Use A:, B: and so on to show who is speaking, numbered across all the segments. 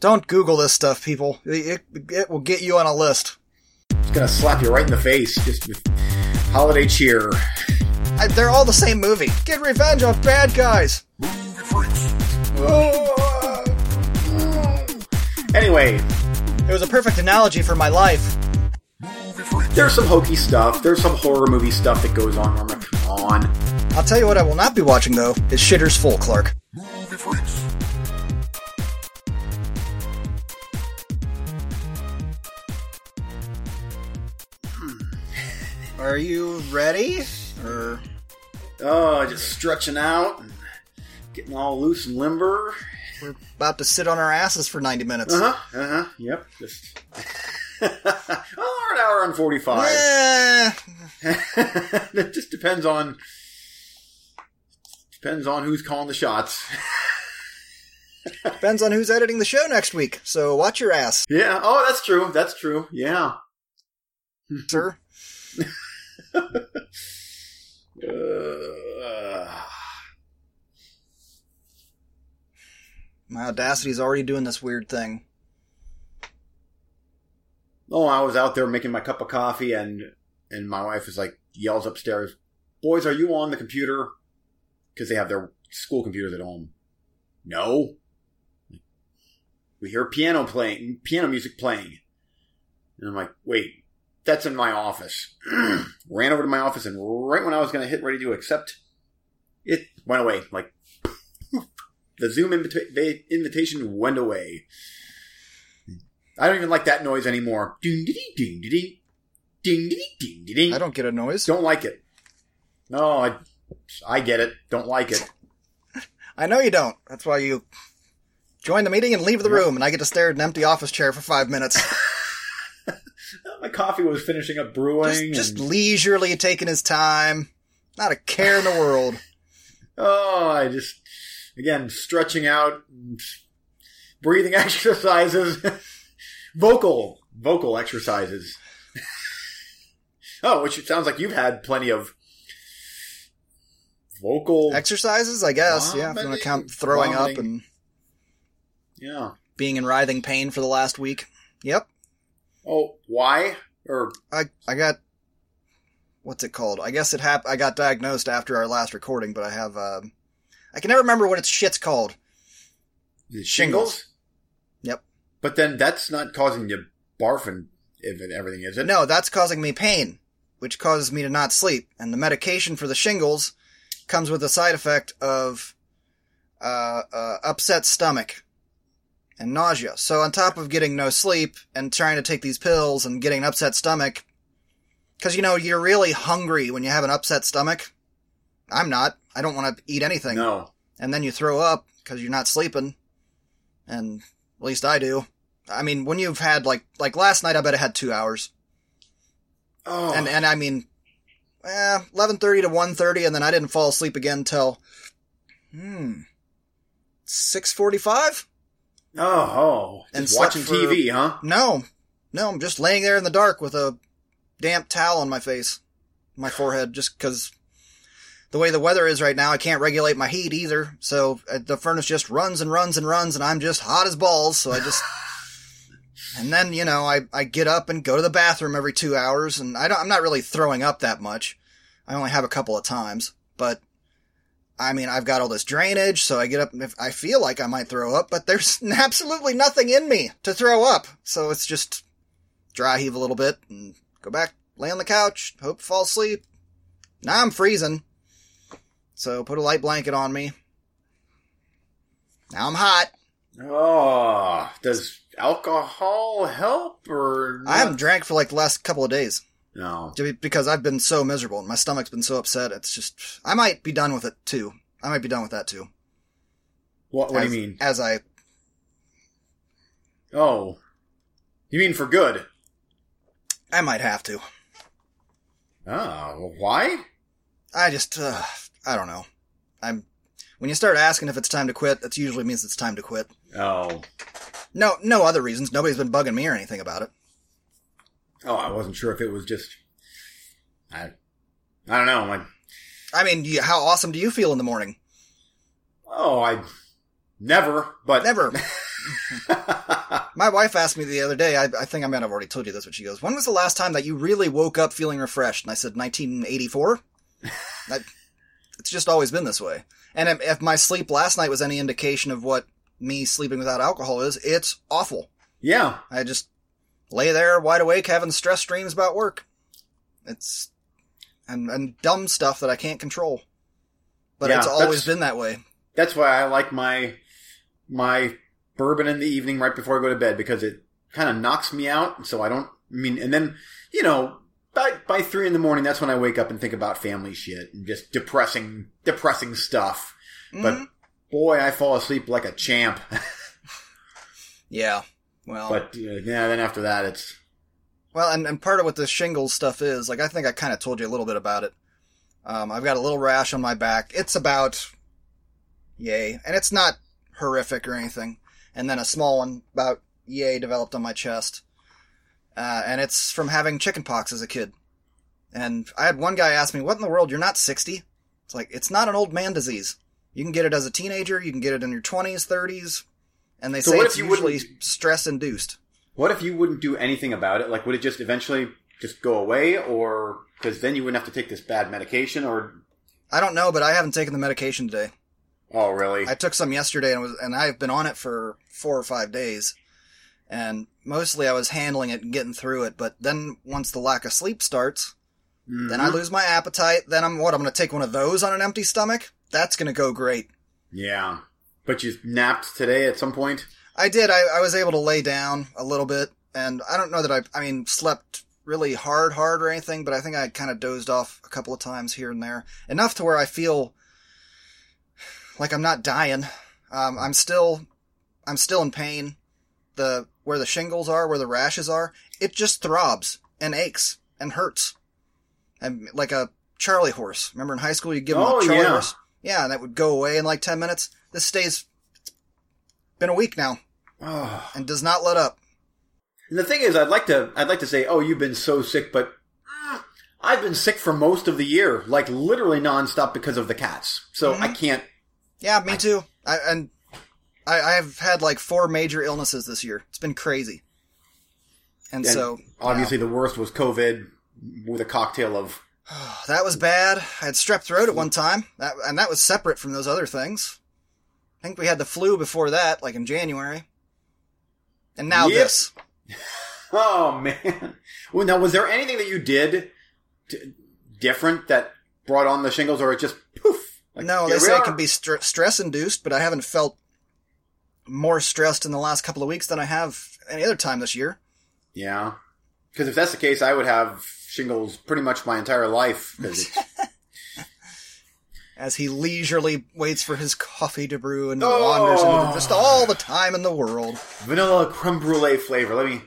A: Don't Google this stuff, people. It, it, it will get you on a list.
B: It's gonna slap you right in the face just with holiday cheer.
A: I, they're all the same movie. Get revenge on bad guys.
B: Anyway,
A: It was a perfect analogy for my life.
B: there's some hokey stuff. There's some horror movie stuff that goes on. I'm like, come on.
A: I'll tell you what I will not be watching though is Shitter's Full Clark. Are you ready? Or
B: Oh, just stretching out and getting all loose and limber.
A: we're about to sit on our asses for 90 minutes?
B: Uh huh. Uh huh. Yep. Just. oh, we're an hour and forty-five.
A: Eh,
B: it just depends on depends on who's calling the shots.
A: depends on who's editing the show next week. So watch your ass,
B: Yeah. Oh, that's true. That's true. Yeah.
A: sir.
B: Uh,
A: My audacity's already doing this weird thing.
B: oh, I was out there making my cup of coffee, and and my wife is like yells upstairs, "Boys, are you on the computer?" Because they have their school computers at home. No. We hear piano playing, piano music playing, and I'm like, "Wait, that's in my office. Ran over to my office, and right when I was going to hit ready to accept, it went away. Like the Zoom invita- invitation went away. I don't even like that noise anymore. Ding ding ding ding ding ding ding ding.
A: I don't get a noise.
B: Don't like it. No, I I get it. Don't like it.
A: I know you don't. That's why you join the meeting and leave the room, and I get to stare at an empty office chair for five minutes.
B: My coffee was finishing up brewing.
A: just, just
B: and-
A: leisurely taking his time. Not a care in the world.
B: oh, I just again stretching out, breathing exercises, vocal vocal exercises. oh, which it sounds like you've had plenty of vocal.
A: Exercises, I guess. Yeah, if you want to count throwing up and
B: yeah.
A: being in writhing pain for the last week. Yep.
B: Oh, why? Or
A: I I got what's it called? I guess it hap- I got diagnosed after our last recording, but I have um I can never remember what its shit's called.
B: shingles?
A: Shingles. Yep.
B: But then that's not causing you barfing if everything, is it?
A: No, that's causing me pain, which causes me to not sleep. And the medication for the shingles comes with a side effect of uh, uh, upset stomach and nausea. So on top of getting no sleep and trying to take these pills and getting an upset stomach, because you know you're really hungry when you have an upset stomach. I'm not. I don't want to eat anything.
B: No.
A: And then you throw up because you're not sleeping, and at least I do. I mean, when you've had like like last night, I bet I had two hours.
B: Oh.
A: And and I mean, eh, eleven thirty to one thirty, and then I didn't fall asleep again till hmm six forty five.
B: Oh.
A: And
B: watching
A: for-
B: TV, huh?
A: No, no, I'm just laying there in the dark with a damp towel on my face, my forehead, just because the way the weather is right now, I can't regulate my heat either. So uh, the furnace just runs and runs and runs, and I'm just hot as balls. So I just. And then, you know, I, I get up and go to the bathroom every two hours, and I don't, I'm not really throwing up that much. I only have a couple of times, but I mean, I've got all this drainage, so I get up and if I feel like I might throw up, but there's absolutely nothing in me to throw up. So it's just dry heave a little bit and go back, lay on the couch, hope to fall asleep. Now I'm freezing. So put a light blanket on me. Now I'm hot.
B: Oh, does alcohol help or
A: I haven't drank for like the last couple of days.
B: No.
A: because I've been so miserable and my stomach's been so upset. It's just I might be done with it too. I might be done with that too.
B: What, what
A: as,
B: do you mean?
A: As I
B: Oh. You mean for good?
A: I might have to.
B: Oh, why?
A: I just uh, I don't know. I'm when you start asking if it's time to quit, that usually means it's time to quit.
B: Oh.
A: No, no other reasons. Nobody's been bugging me or anything about it.
B: Oh, I wasn't sure if it was just. I. I don't know. Like,
A: I mean, you, how awesome do you feel in the morning?
B: oh, I. Never, but.
A: Never. My wife asked me the other day, I, I think I might have already told you this, but she goes, when was the last time that you really woke up feeling refreshed? And I said, 1984. it's just always been this way. And if, if my sleep last night was any indication of what me sleeping without alcohol is, it's awful.
B: yeah.
A: I just lay there wide awake having stress dreams about work. It's, and, and dumb stuff that I can't control. But
B: Yeah,
A: it's always been that way.
B: That's why I like my my bourbon in the evening right before I go to bed because it kind of knocks me out. So I don't. I mean, and then you know, by by three in the morning, that's when I wake up and think about family shit and just depressing, depressing stuff. But
A: Mhm.
B: boy, I fall asleep like a champ.
A: yeah. Well,
B: but uh, yeah, then after that, it's
A: Well, and, and part of what the shingles stuff is, like, I think I kind of told you a little bit about it. Um, I've got a little rash on my back. It's about, yay. And it's not horrific or anything. And then a small one, about yay, developed on my chest. Uh, and it's from having chickenpox as a kid. And I had one guy ask me, what in the world, you're not 60? It's like, it's not an old man disease. You can get it as a teenager, you can get it in your 20s, 30s. And they
B: So
A: say
B: what
A: it's
B: if you
A: usually stress induced.
B: what if you wouldn't do anything about it? Like, would it just eventually just go away, or because then you wouldn't have to take this bad medication, or
A: I don't know, but I haven't taken the medication today.
B: oh, really?
A: I took some yesterday and was, and I've been on it for four or five days. And mostly I was handling it and getting through it. But then once the lack of sleep starts, then I
B: Mhm.
A: lose my appetite. Then I'm what? I'm going to take one of those on an empty stomach? That's going to go great.
B: Yeah. But you napped today at some point?
A: I did. I, I was able to lay down a little bit. And I don't know that I, I mean, slept really hard, hard or anything, but I think I kind of dozed off a couple of times here and there. Enough to where I feel like I'm not dying. Um, I'm still, I'm still in pain. The, where the shingles are, where the rashes are, it just throbs and aches and hurts. And like a Charlie horse. Remember in high school you give them
B: Oh,
A: a Charlie
B: yeah.
A: horse? Yeah, and that would go away in like 10 minutes. This stays, been a week now
B: Oh.
A: and does not let up.
B: And the thing is, I'd like to, I'd like to say, oh, you've been so sick, but mm, I've been sick for most of the year, like literally nonstop because of the cats. So
A: Mhm.
B: I can't.
A: Yeah, me too. I, and I, I've had like four major illnesses this year. It's been crazy. And,
B: And
A: so,
B: Obviously, the worst was COVID with a cocktail of.
A: that was bad. I had strep throat at one time, that, and that was separate from those other things. I think we had the flu before that, like in January. And now
B: Yep.
A: this.
B: Oh man! Well, now was there anything that you did different that brought on the shingles, or it just poof? Like,
A: no, they say it can be str- stress induced, but I haven't felt more stressed in the last couple of weeks than I have any other time this year.
B: Yeah, because if that's the case, I would have shingles pretty much my entire life. 'cause it's,
A: As he leisurely waits for his coffee to brew and
B: Oh.
A: wanders into just all the time in the world.
B: vanilla creme brulee flavor. Let me.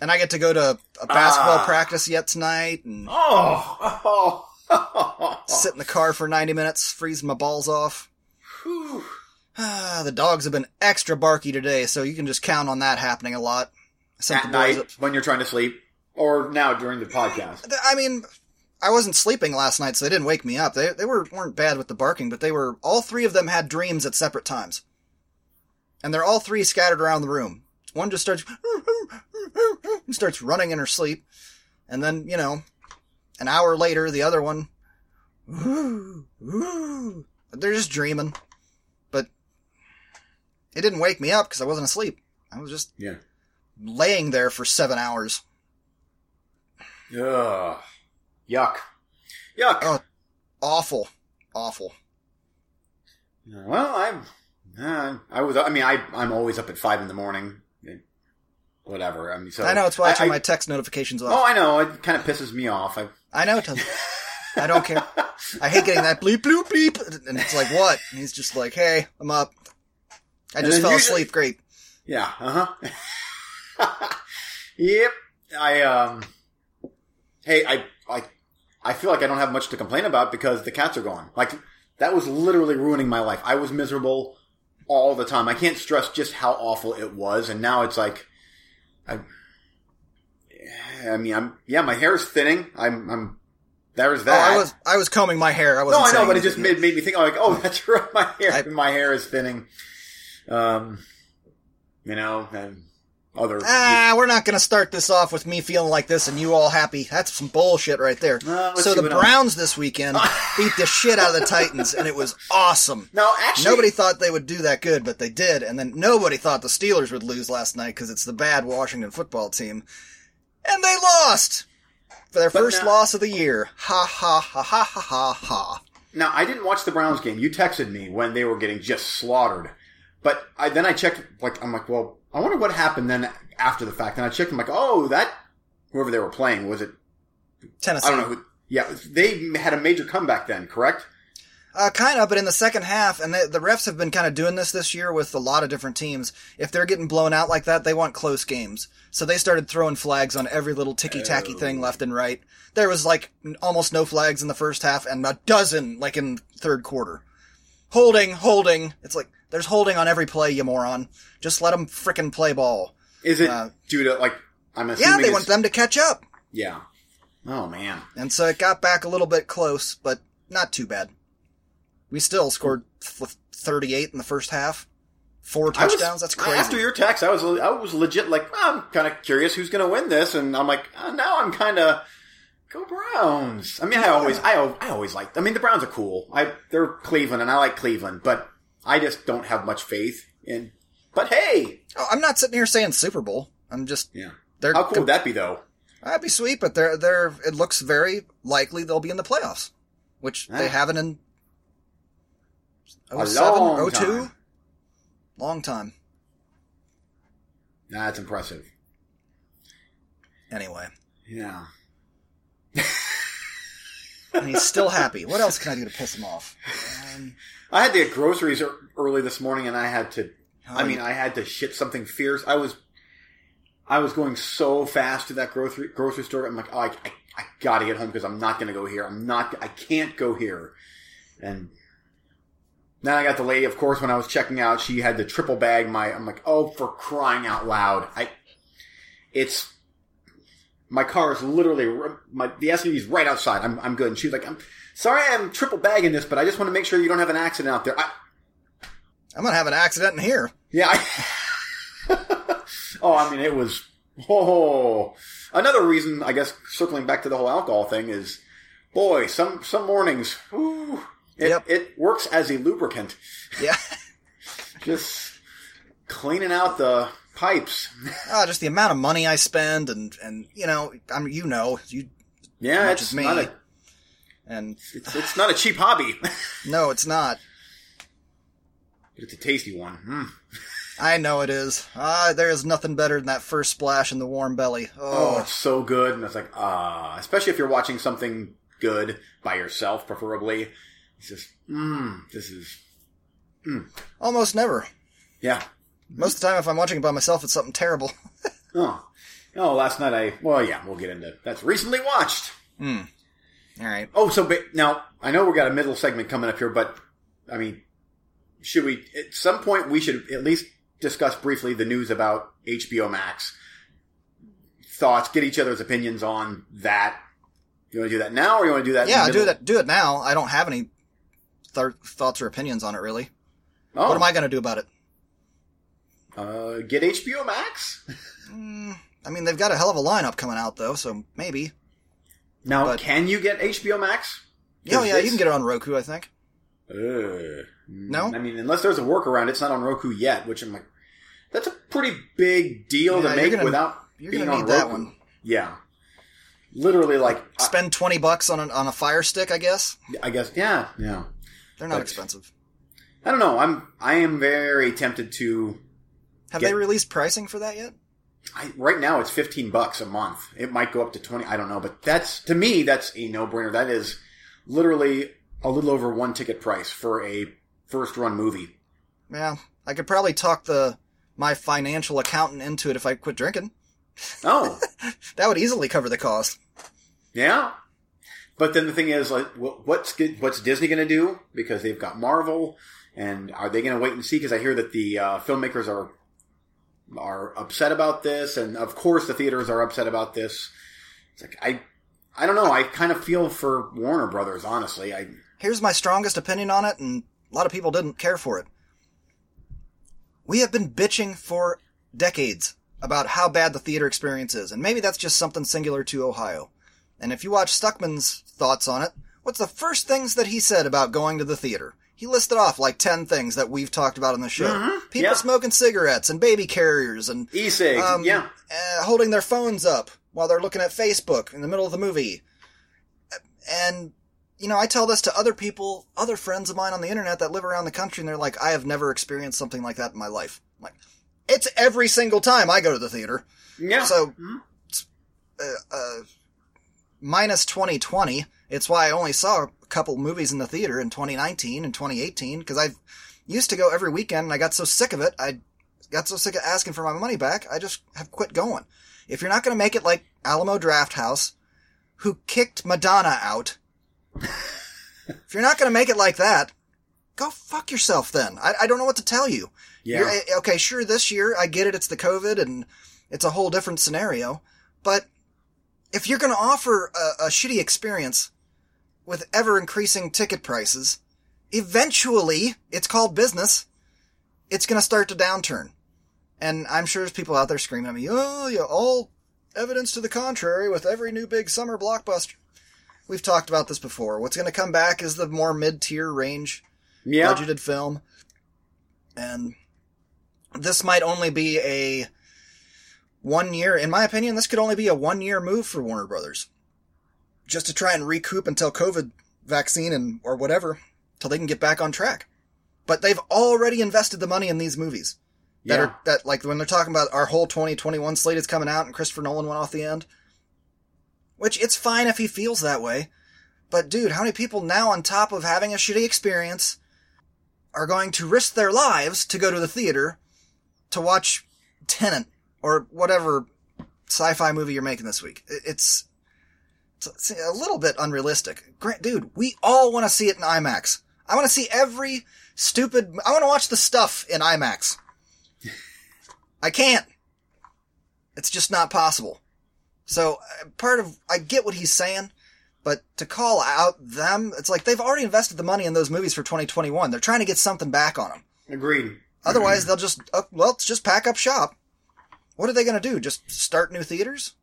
A: And I get to go to a basketball
B: Ah.
A: practice yet tonight and
B: Oh, oh,
A: sit in the car for 90 minutes, freezing my balls off.
B: Whew.
A: Ah, the dogs have been extra barky today, so you can just count on that happening a lot.
B: At night
A: up.
B: when you're trying to sleep, or now during the podcast.
A: I mean, I wasn't sleeping last night, so they didn't wake me up. They they were weren't bad with the barking, but they were all three of them had dreams at separate times, and they're all three scattered around the room. One just starts and starts running in her sleep, and then you know, an hour later, the other one, they're just dreaming, but it didn't wake me up because I wasn't asleep. I was just
B: Yeah.
A: laying there for seven hours.
B: Ugh. Yuck. Yuck.
A: Oh. Awful, awful.
B: Well, I'm. Uh, I was. I mean, I. I'm always up at five in the morning. Whatever. I mean, so
A: I know it's why I, turn
B: I-
A: my text notifications off.
B: Oh, I know. It kind of pisses me off. I.
A: I know it does. I don't care. I hate getting that bleep bloop bleep, and it's like what? And he's just like, "Hey, I'm up. I just fell
B: usually-
A: asleep. Great.
B: Yeah. Uh huh. yep. I um. Hey, I I I feel like I don't have much to complain about because the cats are gone. Like that was literally ruining my life. I was miserable all the time. I can't stress just how awful it was, and now it's like, I. I mean, I'm yeah. My hair is thinning. I'm I'm. There's
A: Oh,
B: that.
A: I was I was combing my hair. I wasn't.
B: I know, but it just made, made me think. I'm Like, oh, that's right. My hair,
A: I-
B: my hair is thinning. Um. you know, and other.
A: Ah, we're not going to start this off with me feeling like this and you all happy. That's some bullshit right there.
B: Uh,
A: so the
B: what else.
A: Browns this weekend beat the shit out of the Titans, and it was awesome.
B: no, actually,
A: Nobody thought they would do that good, but they did. And then nobody thought the Steelers would lose last night because it's the bad Washington football team. And they lost for their first
B: now-
A: loss of the year. Ha ha ha ha ha ha ha.
B: Now, I didn't watch the Browns game. You texted me when they were getting just slaughtered. But I, then I checked, like, I'm like, well, I wonder what happened then after the fact. And I checked, I'm like, oh, that, whoever they were playing, was it,
A: Tennessee.
B: I don't know who, yeah, they had a major comeback then, correct?
A: Uh, kind of, but in the second half, and the, the refs have been kind of doing this this year with a lot of different teams. If they're getting blown out like that, they want close games. So they started throwing flags on every little ticky tacky
B: Oh.
A: thing left and right. There was like almost no flags in the first half and a dozen like in third quarter. Holding, holding. It's like there's holding on every play, you moron. Just let them frickin' play ball.
B: Is it
A: Uh,
B: due to, like, I'm assuming.
A: Yeah,
B: they
A: want them to catch up.
B: Yeah. Oh, man.
A: And so it got back a little bit close, but not too bad. We still scored f- 38 in the first half. Four
B: I was-
A: touchdowns. That's crazy.
B: After your text, I was I was legit like I'm kind of curious who's going to win this, and I'm like uh, now I'm kind of go Browns. I mean, I always I I always liked. I mean, the Browns are cool. I they're Cleveland, and I like Cleveland, but I just don't have much faith in. But hey,
A: Oh, I'm not sitting here saying Super Bowl. I'm just
B: yeah,
A: they're
B: how cool would that be though?
A: That'd be sweet, but they're they're. It looks very likely they'll be in the playoffs, which they
B: Ah.
A: haven't in
B: A
A: 07,
B: long
A: 02?
B: time.
A: long time.
B: That's impressive.
A: Anyway,
B: Yeah.
A: and he's still happy. What else can I do to piss him off? Um,
B: I had to get groceries early this morning, and I had to. I mean, I had to shit something fierce. I was, I was going so fast to that grocery grocery store. I'm like, oh, I, I, I gotta get home because I'm not gonna go here. I'm not. I can't go here. And then I got the lady. Of course, when I was checking out, she had the triple bag. My, I'm like, oh, for crying out loud! I, it's. My car is literally my the SUV is right outside. I'm I'm good. And she's like, I'm sorry, I'm triple bagging this, but I just want to make sure you don't have an accident out there. I,
A: I'm gonna have an accident in here.
B: yeah. I, oh, I mean, it was. Oh, another reason, I guess, circling back to the whole alcohol thing is, boy, some some mornings, whew, it,
A: Yep.
B: it works as a lubricant,
A: Yeah,
B: just cleaning out the pipes.
A: oh, just the amount of money I spend, and and you know, I'm you know you
B: Yeah, it's
A: me.
B: not a
A: and
B: it's, it's not a cheap hobby,
A: no, it's not.
B: but it's a tasty one. Mm.
A: I know it is. Ah, there is nothing better than that first splash in the warm belly.
B: Oh,
A: Oh,
B: it's so good, and it's like ah, especially if you're watching something good by yourself, preferably. It's just, mm, this is,
A: almost never.
B: yeah.
A: Most of the time, if I'm watching it by myself, it's something terrible.
B: Oh, oh, last night I, well, yeah, we'll get into that's recently watched. Hmm.
A: All right.
B: Oh, so now I know we've got a middle segment coming up here, but I mean, should we at some point we should at least discuss briefly the news about HBO Max? Thoughts, get each other's opinions on that. You want to do that now, or you want to do that?
A: Yeah, do that. Do it now. I don't have any th- thoughts or opinions on it really.
B: Oh,
A: What am I going to do about it?
B: Uh, get HBO Max.
A: Mm, I mean, they've got a hell of a lineup coming out though, so maybe.
B: Now,
A: But-
B: can you get HBO Max?
A: Oh yeah,
B: this-
A: you can get it on Roku. I think.
B: Uh,
A: No?
B: I mean, unless there's a workaround, it's not on Roku yet. Which I'm like, that's a pretty big deal
A: Yeah,
B: to make
A: gonna-
B: without being on Roku.
A: one.
B: Yeah, literally, like
A: Spend twenty bucks on a, on a Fire Stick, I guess.
B: I guess, yeah, yeah.
A: They're not
B: But-
A: expensive.
B: I don't know. I'm I am very tempted to.
A: Have
B: get-
A: they released pricing for that yet?
B: I, right now, it's 15 bucks a month. It might go up to 20. I don't know, but that's to me, that's a no brainer. That is literally a little over one ticket price for a first run movie.
A: Yeah, I could probably talk the my financial accountant into it if I quit drinking.
B: Oh,
A: That would easily cover the cost.
B: yeah. But then the thing is, like, what's what's Disney going to do? Because they've got Marvel, and are they going to wait and see? Because I hear that the uh, filmmakers are are upset about this, and of course the theaters are upset about this. It's like I, I don't know. I kind of feel for Warner Brothers, honestly. I
A: Here's my strongest opinion on it, and a lot of people didn't care for it. We have been bitching for decades about how bad the theater experience is, and maybe that's just something singular to Ohio. And if you watch Stuckmann's thoughts on it, what's the first things that he said about going to the theater? He listed off like 10 things that we've talked about on the show.
B: Mhm,
A: People
B: yeah.
A: smoking cigarettes and baby carriers and
B: E-cigs,
A: um,
B: yeah.
A: uh, holding their phones up while they're looking at Facebook in the middle of the movie. And, you know, I tell this to other people, other friends of mine on the internet that live around the country, and they're like, I have never experienced something like that in my life. I'm like, it's every single time I go to the theater.
B: Yeah.
A: So,
B: Mhm.
A: uh, uh, minus 2020, it's why I only saw a couple movies in the theater in 2019 and 2018, because I used to go every weekend and I got so sick of it, I got so sick of asking for my money back, I just have quit going. If you're not going to make it like Alamo Draft House, who kicked Madonna out, if you're not going to make it like that, go fuck yourself then. I, I don't know what to tell you.
B: yeah.
A: You're, eh, okay, sure, this year, I get it, it's the COVID and it's a whole different scenario, but if you're going to offer a, a shitty experience with ever increasing ticket prices, eventually, it's called business, it's going to start to downturn. And I'm sure there's people out there screaming at me, oh, yeah, all evidence to the contrary with every new big summer blockbuster. We've talked about this before. What's going to come back is the more mid-tier range
B: yeah.
A: budgeted film. And this might only be a one year, in my opinion, this could only be a one year move for Warner Brothers. Just to try and recoup until COVID vaccine and, or whatever, till they can get back on track. But they've already invested the money in these movies. That
B: Yeah.
A: are, that, like, when they're talking about our whole 2021 slate is coming out and Christopher Nolan went off the end. Which, it's fine if he feels that way. But dude, how many people now on top of having a shitty experience are going to risk their lives to go to the theater to watch Tenet or whatever sci-fi movie you're making this week. It's, it's a little bit unrealistic. Grant, dude, we all want to see it in IMAX. I want to see every stupid, I want to watch the stuff in IMAX. I can't. It's just not possible. So uh, part of, I get what he's saying, but to call out them, it's like they've already invested the money in those movies for 2021. They're trying to get something back on them.
B: Agreed.
A: Otherwise, they'll just, uh, well, let's just pack up shop. What are they going to do? Just start new theaters?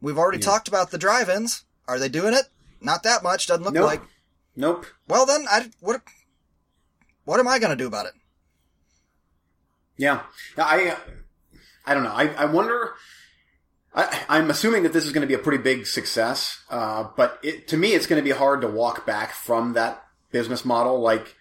A: We've already
B: Yeah.
A: talked about the drive-ins. Are they doing it? Not that much. Doesn't look
B: Nope.
A: like.
B: Nope.
A: Well, then, I what? What am I going to do about it?
B: Yeah. I, I don't know. I, I wonder. I, I'm assuming that this is going to be a pretty big success, uh, but it, to me, it's going to be hard to walk back from that business model. Like,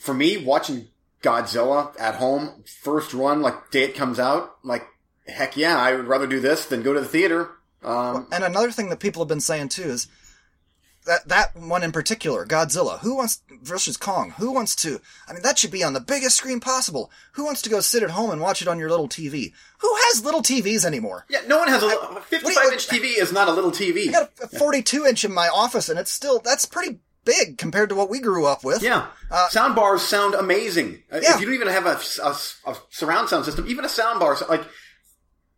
B: for me, watching Godzilla at home, first run, like, day it comes out, like, heck yeah, I would rather do this than go to the theater. Um,
A: And another thing that people have been saying too is that that one in particular, Godzilla. Who wants versus Kong? Who wants to? I mean, that should be on the biggest screen possible. Who wants to go sit at home and watch it on your little TV? Who has little TVs anymore?
B: yeah, no one has a, a 55 inch TV is not a little TV.
A: I got a 42 inch in my office, and it's still that's pretty big compared to what we grew up with.
B: Yeah.
A: Uh,
B: sound bars sound amazing. Uh,
A: Yeah.
B: If you don't even have a, a, a surround sound system, even a sound bar, like,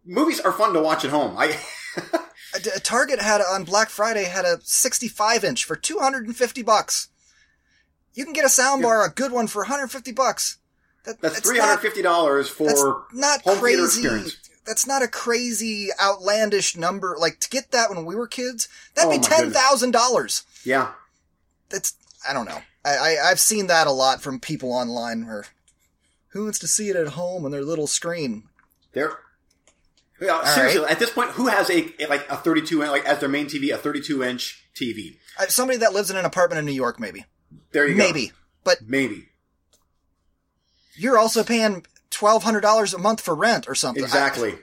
B: movies are fun to watch at home. I,
A: Target had on Black Friday had a 65 inch for 250 bucks. You can get a soundbar, a good one, for 150 bucks. That,
B: that's
A: it's
B: $350
A: not-
B: for
A: That's not
B: home
A: crazy. That's not a crazy outlandish number. Like to get that when we were kids, that'd
B: Oh
A: be ten thousand dollars.
B: Yeah.
A: That's I don't know. I, I I've seen that a lot from people online where who wants to see it at home on their little screen?
B: There. Yeah,
A: right.
B: seriously, at this point, who has a, like, a 32 inch, like, as their main TV, a 32 inch TV?
A: Uh, Somebody that lives in an apartment in New York, maybe,
B: There you go.
A: maybe. But
B: Maybe.
A: you're also paying twelve hundred dollars a month for rent or something. I-
B: Exactly.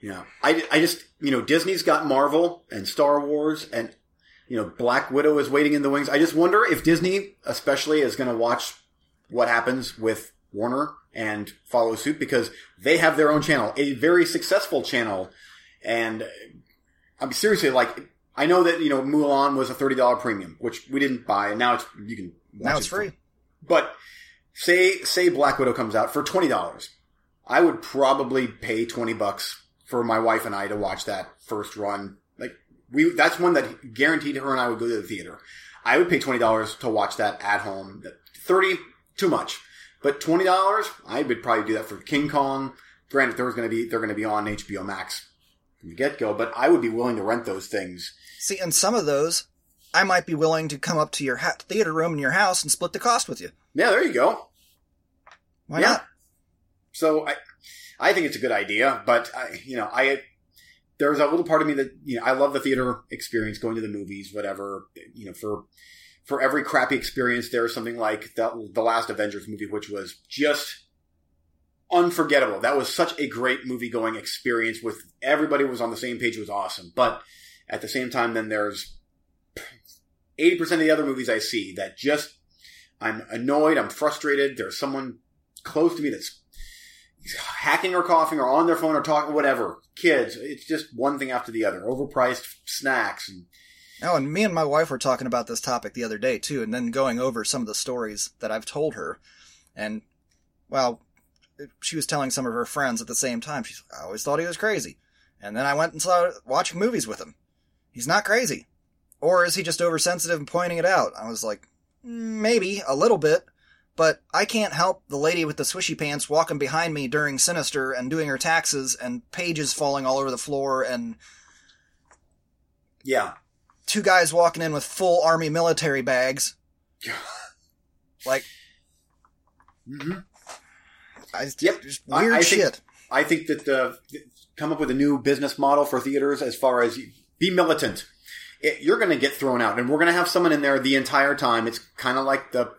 B: Yeah. I, I just, you know, Disney's got Marvel and Star Wars and, you know, Black Widow is waiting in the wings. I just wonder if Disney, especially, is going to watch what happens with Warner and follow suit because they have their own channel, a very successful channel. And I'm seriously like, I know that, you know, Mulan was a $30 premium, which we didn't buy and now it's, you can watch
A: now it's
B: it
A: free.
B: but say say Black Widow comes out for twenty dollars, I would probably pay twenty bucks for my wife and I to watch that first run. Like we, that's one that guaranteed her and I would go to the theater. I would pay twenty dollars to watch that at home. Thirty too much, but twenty dollars I would probably do that for King Kong, granted, there was going to be they're going to be on HBO Max from the get go, but I would be willing to rent those things.
A: See, and some of those, I might be willing to come up to your ha- theater room in your house and split the cost with you.
B: Yeah, there you go.
A: Why
B: Yeah.
A: not?
B: So I, I think it's a good idea, but I, you know, I, there's a little part of me that, you know, I love the theater experience, going to the movies, whatever, you know, for, for every crappy experience, there's something like the, the last Avengers movie, which was just unforgettable. That was such a great movie going experience with everybody was on the same page. It was awesome. But at the same time, then there's 80% of the other movies I see that just, I'm annoyed, I'm frustrated, there's someone close to me that's hacking or coughing or on their phone or talking, whatever. Kids, it's just one thing after the other. Overpriced snacks and
A: Oh, and me and my wife were talking about this topic the other day too, and then going over some of the stories that I've told her. And, well, she was telling some of her friends at the same time. She's, I always thought he was crazy. And then I went and started watching movies with him. He's not crazy. Or is he just oversensitive and pointing it out? I was like, "Mm, maybe, a little bit. But I can't help the lady with the swishy pants walking behind me during Sinister and doing her taxes and pages falling all over the floor and
B: yeah.
A: Two guys walking in with full army military bags. Like,
B: hmm
A: I,
B: Yep.
A: just
B: I-
A: weird
B: I think-
A: shit.
B: I think that uh, come up with a new business model for theaters as far as be militant. It, you're going to get thrown out, and we're going to have someone in there the entire time. It's kind of like the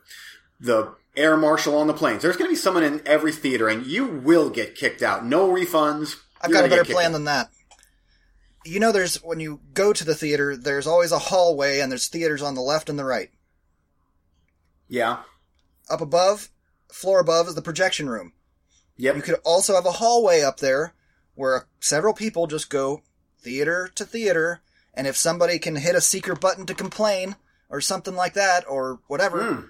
B: the air marshal on the planes. There's going to be someone in every theater, and you will get kicked out. No refunds.
A: I've got a better plan
B: out.
A: than that. You know, there's when you go to the theater, there's always a hallway, and there's theaters on the left and the right.
B: Yeah.
A: Up above, floor above, is the projection room.
B: Yep.
A: You could also have a hallway up there where several people just go theater to theater, and if somebody can hit a secret button to complain or something like that, or whatever,
B: Mm.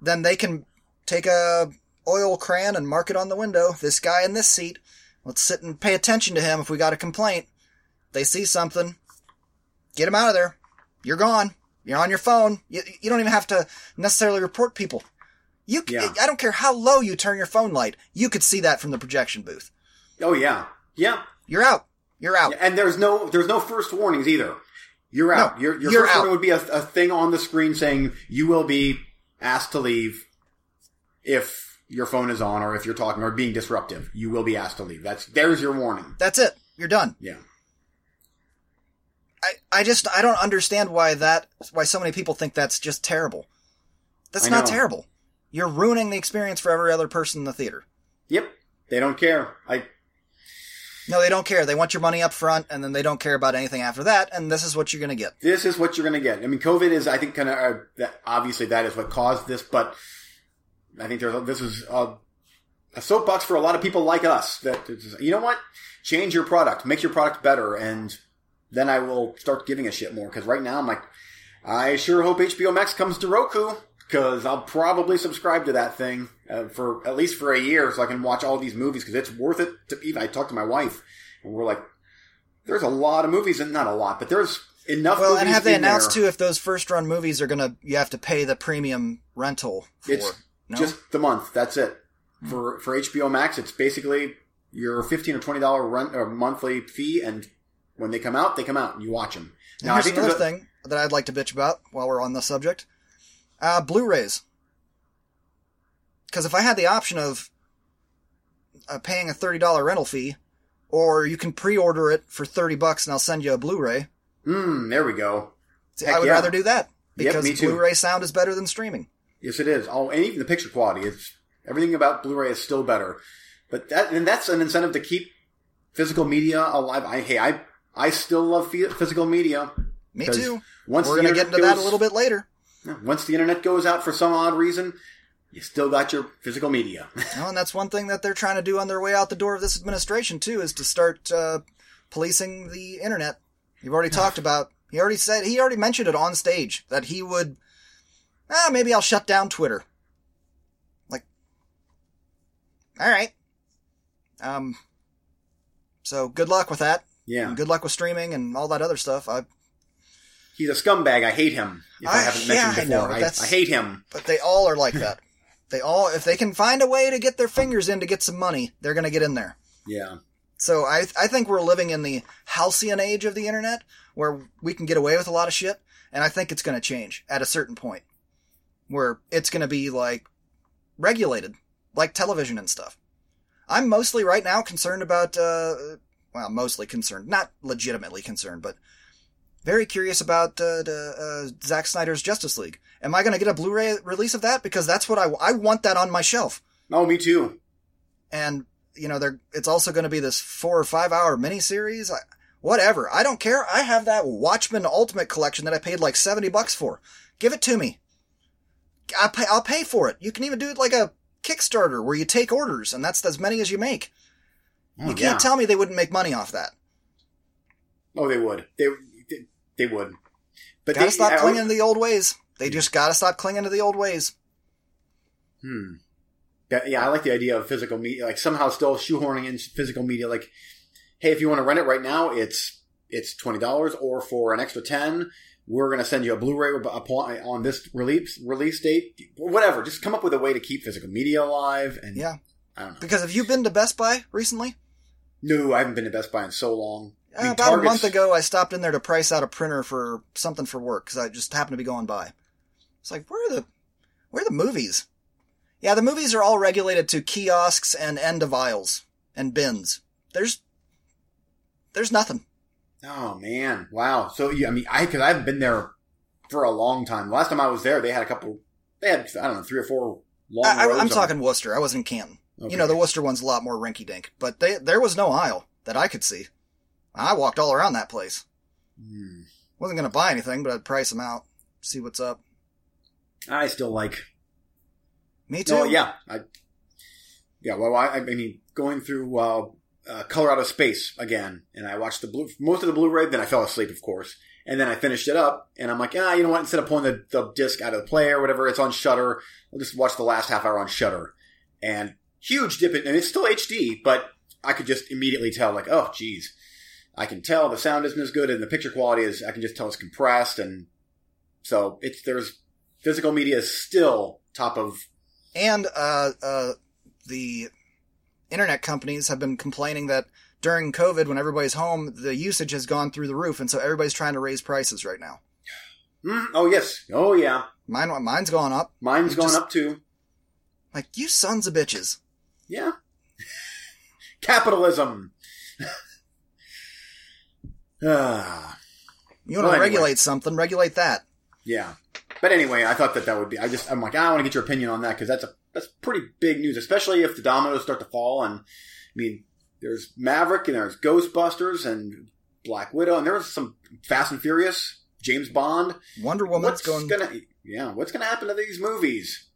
A: then they can take a oil crayon and mark it on the window. This guy in this seat. Let's sit and pay attention to him if we got a complaint. They see something. Get them out of there. You're gone. You're on your phone. You, you don't even have to necessarily report people. You,
B: Yeah.
A: I don't care how low you turn your phone light. You could see that from the projection booth.
B: Oh yeah. Yeah.
A: You're out. You're out.
B: And there's no there's no first warnings either. You're out.
A: No,
B: your your
A: you're
B: first
A: out.
B: warning would be a, a thing on the screen saying you will be asked to leave if your phone is on or if you're talking or being disruptive. You will be asked to leave. That's there's your warning.
A: That's it. You're done.
B: Yeah.
A: I, I just I don't understand why that why so many people think that's just terrible. That's
B: I
A: not
B: know.
A: terrible. You're ruining the experience for every other person in the theater.
B: Yep. They don't care. I
A: No, they don't care. They want your money up front, and then they don't care about anything after that. And this is what you're going to get.
B: this is what you're going to get. I mean, COVID is, I think, kind of uh, obviously that is what caused this, but I think there's this is a, a soapbox for a lot of people like us. That you know what, change your product, make your product better, and then I will start giving a shit more. Because right now I'm like, I sure hope HBO Max comes to Roku because I'll probably subscribe to that thing uh, for at least for a year so I can watch all these movies because it's worth it. To even I talked to my wife and we're like, there's a lot of movies and not a lot, but there's enough.
A: Well, and have they announced
B: there.
A: too if those first run movies are going to you have to pay the premium rental for?
B: It's
A: no?
B: just the month. That's it for for HBO Max. It's basically your fifteen or twenty dollar rent or monthly fee, and when they come out, they come out, and you watch them.
A: And
B: Now, I
A: here's
B: think
A: another
B: a-
A: thing that I'd like to bitch about while we're on the subject: uh, Blu-rays. Because if I had the option of uh, paying a thirty dollar rental fee, or you can pre-order it for thirty bucks and I'll send you a Blu-ray,
B: Hmm, there we go.
A: see, I would
B: yeah.
A: rather do that because
B: too.
A: Blu-ray sound is better than streaming.
B: Yes, it is. Oh, and even the picture quality. It's everything about Blu-ray is still better. But that and that's an incentive to keep physical media alive. I hey, I I still love physical media.
A: Me too.
B: Once
A: We're going to get into that a little bit later.
B: Once the internet goes out for some odd reason, you still got your physical media.
A: Well, and that's one thing that they're trying to do on their way out the door of this administration too, is to start uh, policing the internet. You've already talked about. He already said. He already mentioned it on stage that he would. Ah, maybe I'll shut down Twitter. Like, all right. Um. So good luck with that.
B: Yeah,
A: And good luck with streaming and all that other stuff. I,
B: he's a scumbag. I hate him. If I,
A: I-
B: haven't
A: yeah,
B: mentioned
A: I know,
B: before, I, I hate him.
A: but they all are like that. They all, if they can find a way to get their fingers in to get some money, they're going to get in there.
B: Yeah.
A: So I I think we're living in the halcyon age of the internet where we can get away with a lot of shit, and I think it's going to change at a certain point where it's going to be like regulated, like television and stuff. I'm mostly right now concerned about, uh, well, mostly concerned, not legitimately concerned, but very curious about uh, the, uh, Zack Snyder's Justice League. Am I going to get a Blu-ray release of that? Because that's what I I want that on my shelf.
B: Oh, me too.
A: And you know, there it's also going to be this four or five hour miniseries. I, whatever, I don't care. I have that Watchmen Ultimate Collection that I paid like seventy bucks for. Give it to me. I pay, I'll pay for it. You can even do it like a Kickstarter where you take orders, and that's as many as you make.
B: Oh,
A: you can't
B: yeah.
A: tell me they wouldn't make money off that.
B: Oh, they would. They they, they would. But
A: Gotta
B: they,
A: stop
B: I-
A: clinging to the old ways. They just gotta stop clinging to the old ways.
B: Hmm. Yeah, I like the idea of physical media, like somehow still shoehorning in physical media. Like, hey, if you want to rent it right now, it's it's twenty dollars, or for an extra ten, we're going to send you a Blu-ray on this release release date. Whatever, just come up with a way to keep physical media alive. And
A: Yeah.
B: I don't know.
A: Because have you been to Best Buy recently?
B: No, I haven't been to Best Buy in so long. I
A: Uh, about a month ago, I stopped in there to price out a printer for something for work because I just happened to be going by. It's like, where are the, where are the movies? Yeah, the movies are all regulated to kiosks and end of aisles and bins. There's, there's nothing.
B: Oh man, wow. So yeah, I mean, I because I haven't been there for a long time. Last time I was there, they had a couple. They had I don't know three or four long.
A: I, I,
B: rows
A: I'm
B: of-
A: talking Wooster. I was in Canton.
B: Okay.
A: You know, the Wooster one's a lot more rinky dink, but they, there was no aisle that I could see. I walked all around that place.
B: Hmm.
A: Wasn't going to buy anything, but I'd price them out, see what's up.
B: I still like.
A: Me too.
B: No, yeah, I. Yeah, well, I, I mean, going through uh, uh, Color Out of Space again, and I watched the blue most of the Blu-ray. Then I fell asleep, of course, and then I finished it up, and I'm like, ah, you know what? Instead of pulling the, the disc out of the player, or whatever, it's on Shudder. I'll just watch the last half hour on Shudder, and huge dip in, and it's still HD, but I could just immediately tell, like, oh, geez, I can tell the sound isn't as good, and the picture quality is. I can just tell it's compressed, and so it's there's physical media is still top of
A: And uh, uh, the internet companies have been complaining that during COVID, when everybody's home, the usage has gone through the roof, and so everybody's trying to raise prices right now.
B: Mm, oh yes. Oh yeah.
A: Mine, mine's gone up.
B: Mine's
A: just-
B: up too.
A: Like you sons of bitches.
B: Yeah. Capitalism. ah,
A: You want
B: Well,
A: to
B: anyway.
A: regulate something? Regulate that.
B: yeah. But anyway, I thought that that would be. I just I'm like I want to get your opinion on that because that's a that's pretty big news, especially if the dominoes start to fall. And I mean, there's Maverick and there's Ghostbusters and Black Widow and there's some Fast and Furious, James Bond.
A: Wonder Woman's
B: what's
A: going.
B: gonna yeah? What's gonna happen to these movies?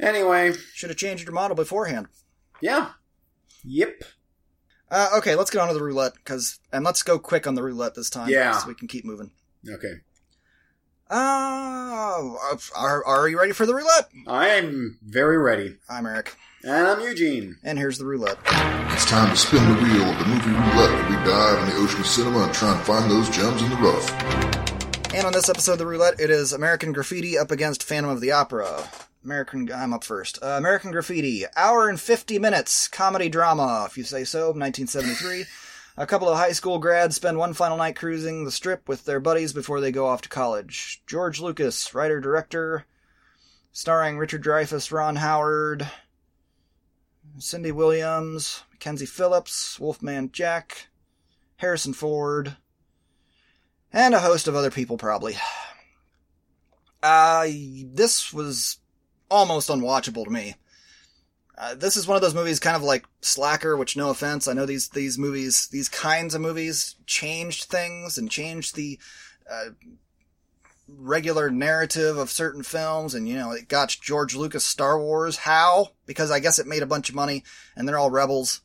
B: Anyway,
A: Should have changed your model beforehand.
B: Yeah. Yep.
A: Uh, okay, let's get on to the roulette, cause and let's go quick on the roulette this time.
B: Yeah.
A: so we can keep moving.
B: Okay.
A: Uh, are, are you ready for the roulette?
B: I'm very ready.
A: I'm Eric,
B: And I'm Eugene.
A: and here's the roulette.
C: It's time to spin the wheel of the movie roulette we dive in the ocean of cinema and try and find those gems in the rough.
A: And on this episode of the roulette, it is American Graffiti up against Phantom of the Opera. American, I'm up first. Uh, American Graffiti, hour and 50 minutes, comedy drama, if you say so, 1973. A couple of high school grads spend one final night cruising the strip with their buddies before they go off to college. George Lucas, writer director, starring Richard Dreyfuss, Ron Howard, Cindy Williams, Mackenzie Phillips, Wolfman Jack, Harrison Ford, and a host of other people probably. Uh, this was almost unwatchable to me. Uh, this is one of those movies, kind of like Slacker, which no offense, I know these, these movies, these kinds of movies changed things and changed the, uh, regular narrative of certain films and, you know, it got George Lucas Star Wars. How? Because I guess it made a bunch of money and they're all rebels.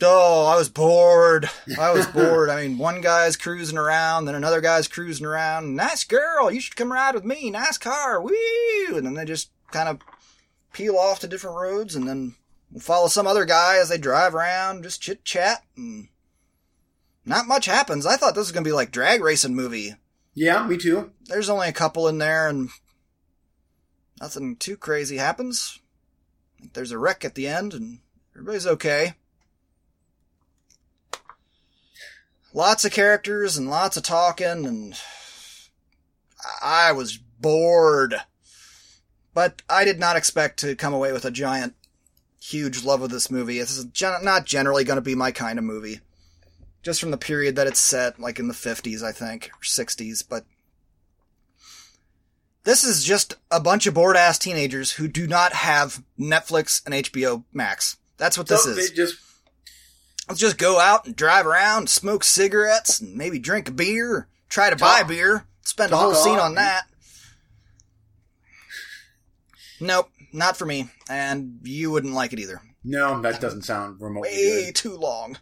A: Oh, I was bored. I was bored. I mean, one guy's cruising around, then another guy's cruising around. Nice girl, you should come ride with me. Nice car, woo! And then they just kind of peel off to different roads, and then we'll follow some other guy as they drive around, just chit chat, and not much happens. I thought this was gonna be like drag racing movie.
B: Yeah, me too.
A: There's only a couple in there, and nothing too crazy happens. There's a wreck at the end, and everybody's okay. Lots of characters and lots of talking, and I was bored. But I did not expect to come away with a giant, huge love of this movie. This is gen- not generally going to be my kind of movie. Just from the period that it's set, like in the 50s, I think, or 60s, but this is just a bunch of bored ass teenagers who do not have Netflix and HBO Max. That's what this is.
B: They just
A: Let's just go out and drive around, smoke cigarettes, and maybe drink a beer, try to buy beer, spend a
B: talk
A: whole scene
B: off.
A: on that. Nope, not for me. And you wouldn't like it either.
B: no, that doesn't sound remotely
A: Way
B: good.
A: too long.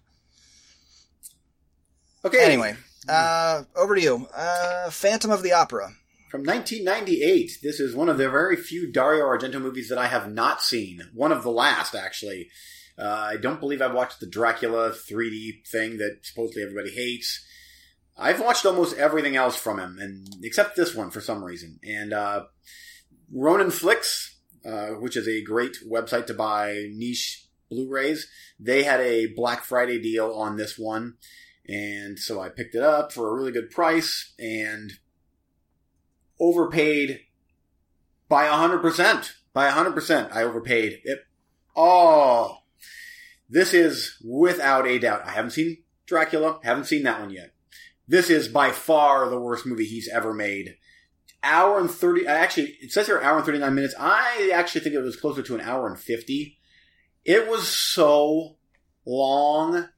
B: Okay.
A: Anyway, uh, over to you. Uh, Phantom of the Opera.
B: From 1998, this is one of the very few Dario Argento movies that I have not seen. One of the last, actually. Uh, I don't believe I've watched the Dracula 3D thing that supposedly everybody hates. I've watched almost everything else from him, and except this one for some reason. And uh, Ronin Flix, uh, which is a great website to buy niche Blu-rays, they had a Black Friday deal on this one, and so I picked it up for a really good price and overpaid by hundred percent. By hundred percent, I overpaid it. Oh, this is without a doubt. I haven't seen Dracula. Haven't seen that one yet. This is by far the worst movie he's ever made. Hour and thirty. Uh, actually, it says here hour and thirty nine minutes. I actually think it was closer to an hour and fifty. It was so long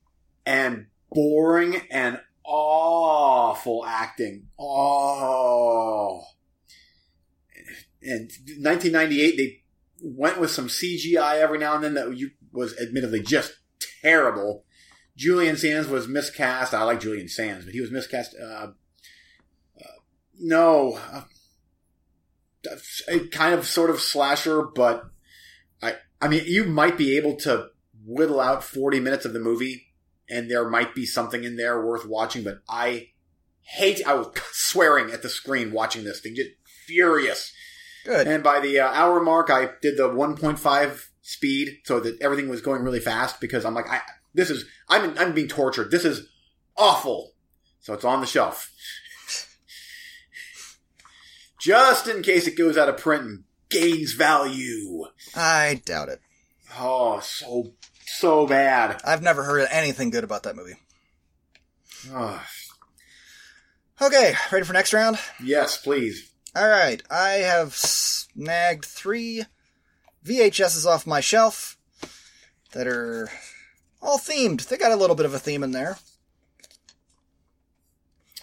B: and boring and awful acting. Oh. And 1998, they went with some CGI every now and then that you, was admittedly just terrible. Julian Sands was miscast. I like Julian Sands, but he was miscast. Uh, uh, no, uh, a kind of sort of slasher, but I, I mean, you might be able to whittle out 40 minutes of the movie and there might be something in there worth watching, but I hate, I was swearing at the screen watching this thing, just furious.
A: Good.
B: And by the uh, hour mark, I did the 1.5 speed so that everything was going really fast because I'm like, I, this is, I'm, I'm being tortured. This is awful. So it's on the shelf. Just in case it goes out of print and gains value.
A: I doubt it.
B: Oh, so, so bad.
A: I've never heard anything good about that movie.
B: Oh,
A: Okay, ready for next round?
B: yes, please.
A: All right, I have snagged three VHSs off my shelf that are all themed. They got a little bit of a theme in there.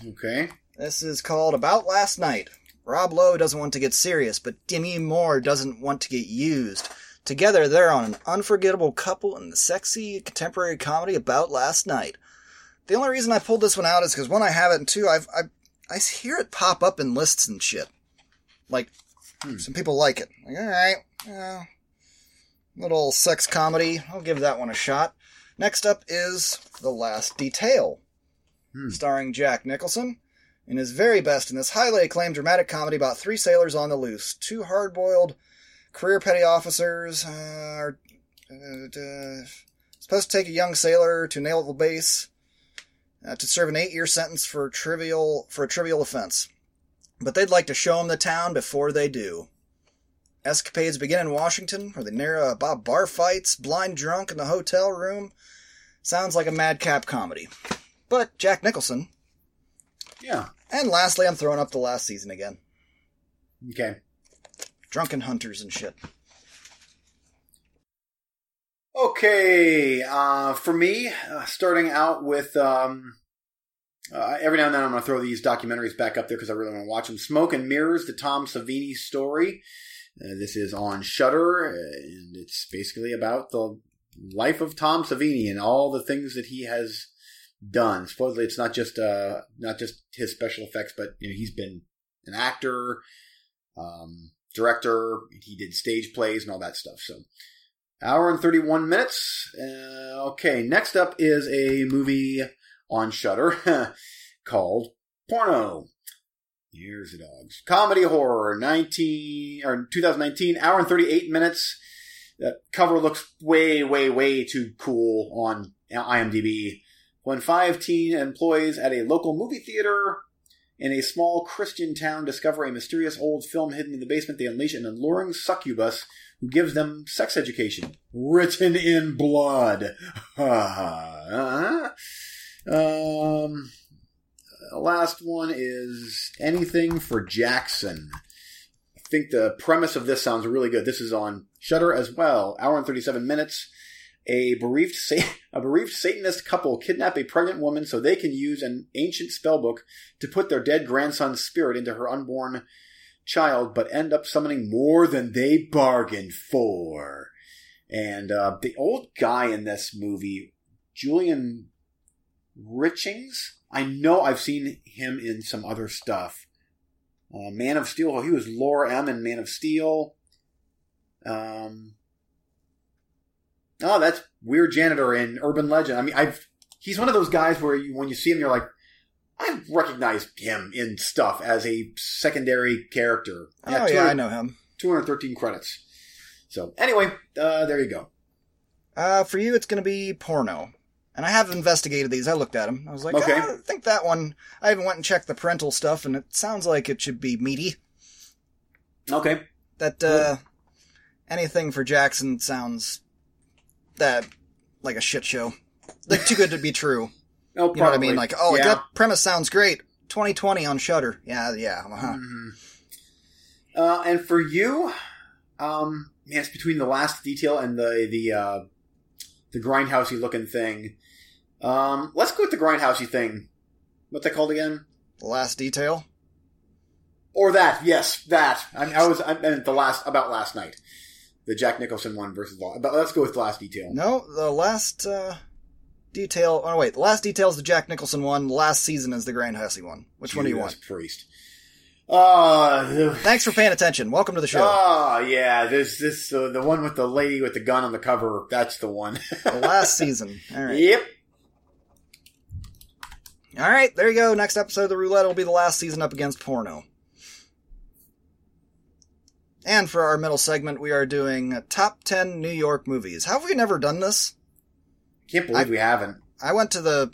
B: Okay.
A: This is called About Last Night. Rob Lowe doesn't want to get serious, but Demi Moore doesn't want to get used. Together, they're on an unforgettable couple in the sexy contemporary comedy About Last Night. The only reason I pulled this one out is because one, I have it, and two, I've, I, I hear it pop up in lists and shit. Like,
B: Hmm.
A: some people like it. Like, alright, uh, little sex comedy. I'll give that one a shot. Next up is The Last Detail,
B: Hmm.
A: starring Jack Nicholson in his very best in this highly acclaimed dramatic comedy about three sailors on the loose. Two hard boiled career petty officers uh, are uh, uh, supposed to take a young sailor to naval base uh, to serve an eight year sentence for trivial for a trivial offense. But they'd like to show him the town before they do. Escapades begin in Washington, where they narrow about bar fights, blind drunk in the hotel room. Sounds like a madcap comedy. But Jack Nicholson.
B: Yeah.
A: And lastly, I'm throwing up the last season again.
B: Okay.
A: Drunken hunters and shit.
B: Okay, uh, for me, uh, starting out with um, uh, every now and then I'm going to throw these documentaries back up there because I really want to watch them. Smoke and Mirrors, the Tom Savini story. Uh, this is on Shudder, and it's basically about the life of Tom Savini and all the things that he has done. Supposedly, it's not just uh, not just his special effects, but you know he's been an actor, um, director. He did stage plays and all that stuff. So. Hour and 31 minutes. Uh, okay, next up is a movie on Shudder called Porno. Here's the dogs. Comedy horror, 19 or 2019, hour and 38 minutes. The cover looks way, way, way too cool on IMDb when five teen employees at a local movie theater in a small Christian town discover a mysterious old film hidden in the basement, they unleash an alluring succubus who gives them sex education. Written in blood. um, last one is anything for Jackson. I think the premise of this sounds really good. This is on Shudder as well. Hour and 37 minutes. A bereaved, a bereaved Satanist couple kidnap a pregnant woman so they can use an ancient spellbook to put their dead grandson's spirit into her unborn child, but end up summoning more than they bargained for. And uh, the old guy in this movie, Julian Richings, I know I've seen him in some other stuff. Uh, Man of Steel, he was Lor-Em in Man of Steel. Um, oh, that's Weird Janitor in Urban Legend. I mean, I've he's one of those guys where you, when you see him, you're like, I recognize him in stuff as a secondary character.
A: Oh yeah, I know him.
B: 213 credits. So anyway, uh, there you go.
A: Uh, for you, it's going to be porno. And I have investigated these. I looked at them. I was like,
B: Okay.
A: "Ah, I think that one. I even went and checked the parental stuff, and it sounds like it should be meaty.
B: Okay.
A: That uh, anything for Jackson sounds that like a shit show. Like too good to be true.
B: Oh,
A: You know what I mean? Like, oh,
B: yeah.
A: that premise sounds great. 2020 on Shudder. Yeah, yeah. Uh-huh.
B: Mhm. Uh, and for you, um, man, it's between the last detail and the the uh, the grindhousey looking thing. Um, let's go with the grindhousey thing. What's that called again?
A: The last detail.
B: Or that? Yes, that. I, I was I meant the last about last night, the Jack Nicholson one versus the. But let's go with the last detail.
A: No, the last uh, detail. Oh wait, the last detail is the Jack Nicholson one. Last season is the grindhousey one. Which one do you want?
B: Priest. Uh,
A: Thanks for paying attention. Welcome to the show.
B: Oh yeah, this this uh, the one with the lady with the gun on the cover. That's the one.
A: the last season. All right.
B: Yep.
A: All right, there you go. Next episode of the roulette will be the last season up against porno. And for our middle segment, we are doing top 10 New York movies. Have we never done this?
B: Can't believe
A: I-
B: we haven't.
A: I went to the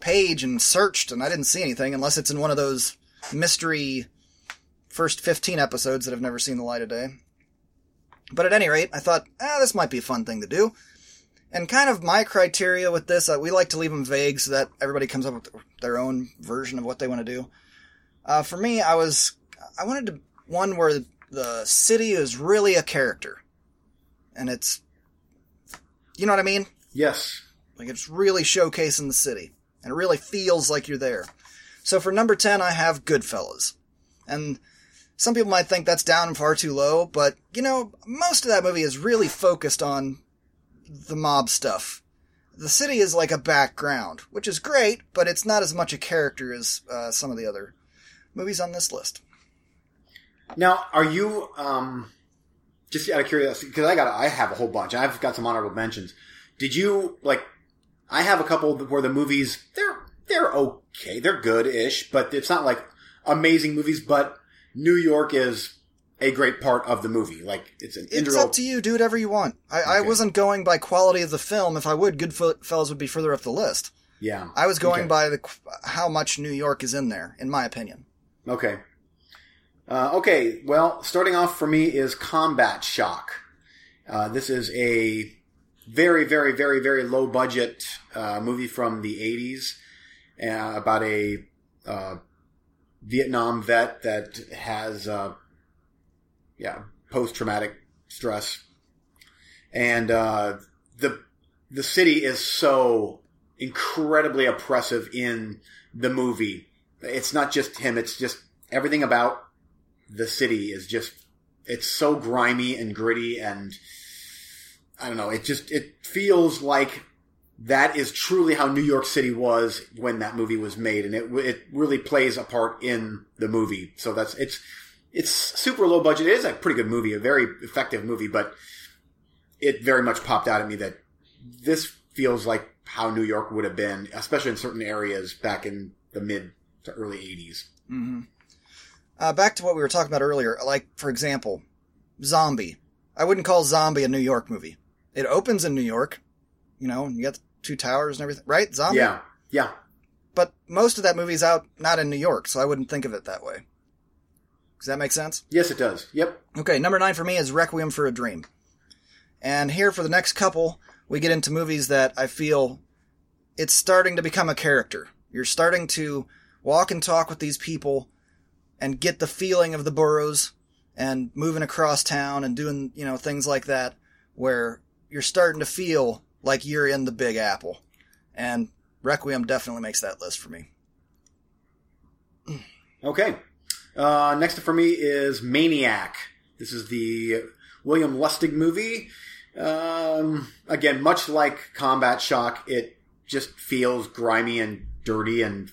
A: page and searched, and I didn't see anything unless it's in one of those mystery first 15 episodes that have never seen the light of day. But at any rate, I thought, ah, this might be a fun thing to do. And kind of my criteria with this, uh, we like to leave them vague so that everybody comes up with their own version of what they want to do. Uh, for me, I was, I wanted to, one where the city is really a character. And it's, you know what I mean?
B: Yes.
A: Like it's really showcasing the city. And it really feels like you're there. So for number 10, I have Goodfellas. And some people might think that's down far too low, but you know, most of that movie is really focused on the mob stuff. The city is like a background, which is great, but it's not as much a character as uh, some of the other movies on this list.
B: Now, are you um just out of curiosity? Because I got I have a whole bunch. I've got some honorable mentions. Did you like? I have a couple where the movies they're they're okay, they're good-ish, but it's not like amazing movies. But New York is a great part of the movie. Like it's an
A: It's
B: integral.
A: up to you. Do whatever you want. I, I wasn't going by quality of the film. If I would, Goodfellas would be further up the list.
B: yeah.
A: I was going
B: Okay.
A: by the how much New York is in there, in my opinion.
B: Okay. Uh, okay, well, starting off for me is Combat Shock. Uh, this is a very, very, very, very low budget uh, movie from the 80s uh, about a uh, Vietnam vet that has, uh, yeah, post traumatic stress. And uh, the the city is so incredibly oppressive in the movie. It's not just him; it's just everything about the city is just it's so grimy and gritty and I don't know. It just it feels like that is truly how New York City was when that movie was made, and it it really plays a part in the movie. So that's it's it's super low budget. It is a pretty good movie, a very effective movie, but it very much popped out at me that this feels like how New York would have been, especially in certain areas back in the mid to early '80s.
A: hmm Uh, back to what we were talking about earlier. Like, for example, Zombie. I wouldn't call Zombie a New York movie. It opens in New York, you know, and you got Two Towers and everything, right? Zombie.
B: Yeah, yeah.
A: But most of that movie's out not in New York, so I wouldn't think of it that way. Does that make sense?
B: Yes, it does. Yep.
A: Okay, number nine for me is Requiem for a Dream. And here for the next couple, we get into movies that I feel it's starting to become a character. You're starting to walk and talk with these people and get the feeling of the boroughs and moving across town and doing, you know, things like that where you're starting to feel like you're in the Big Apple. And Requiem definitely makes that list for me.
B: Okay. Uh, next for me is Maniac. This is the William Lustig movie. Um, again, much like Combat Shock, it just feels grimy and dirty and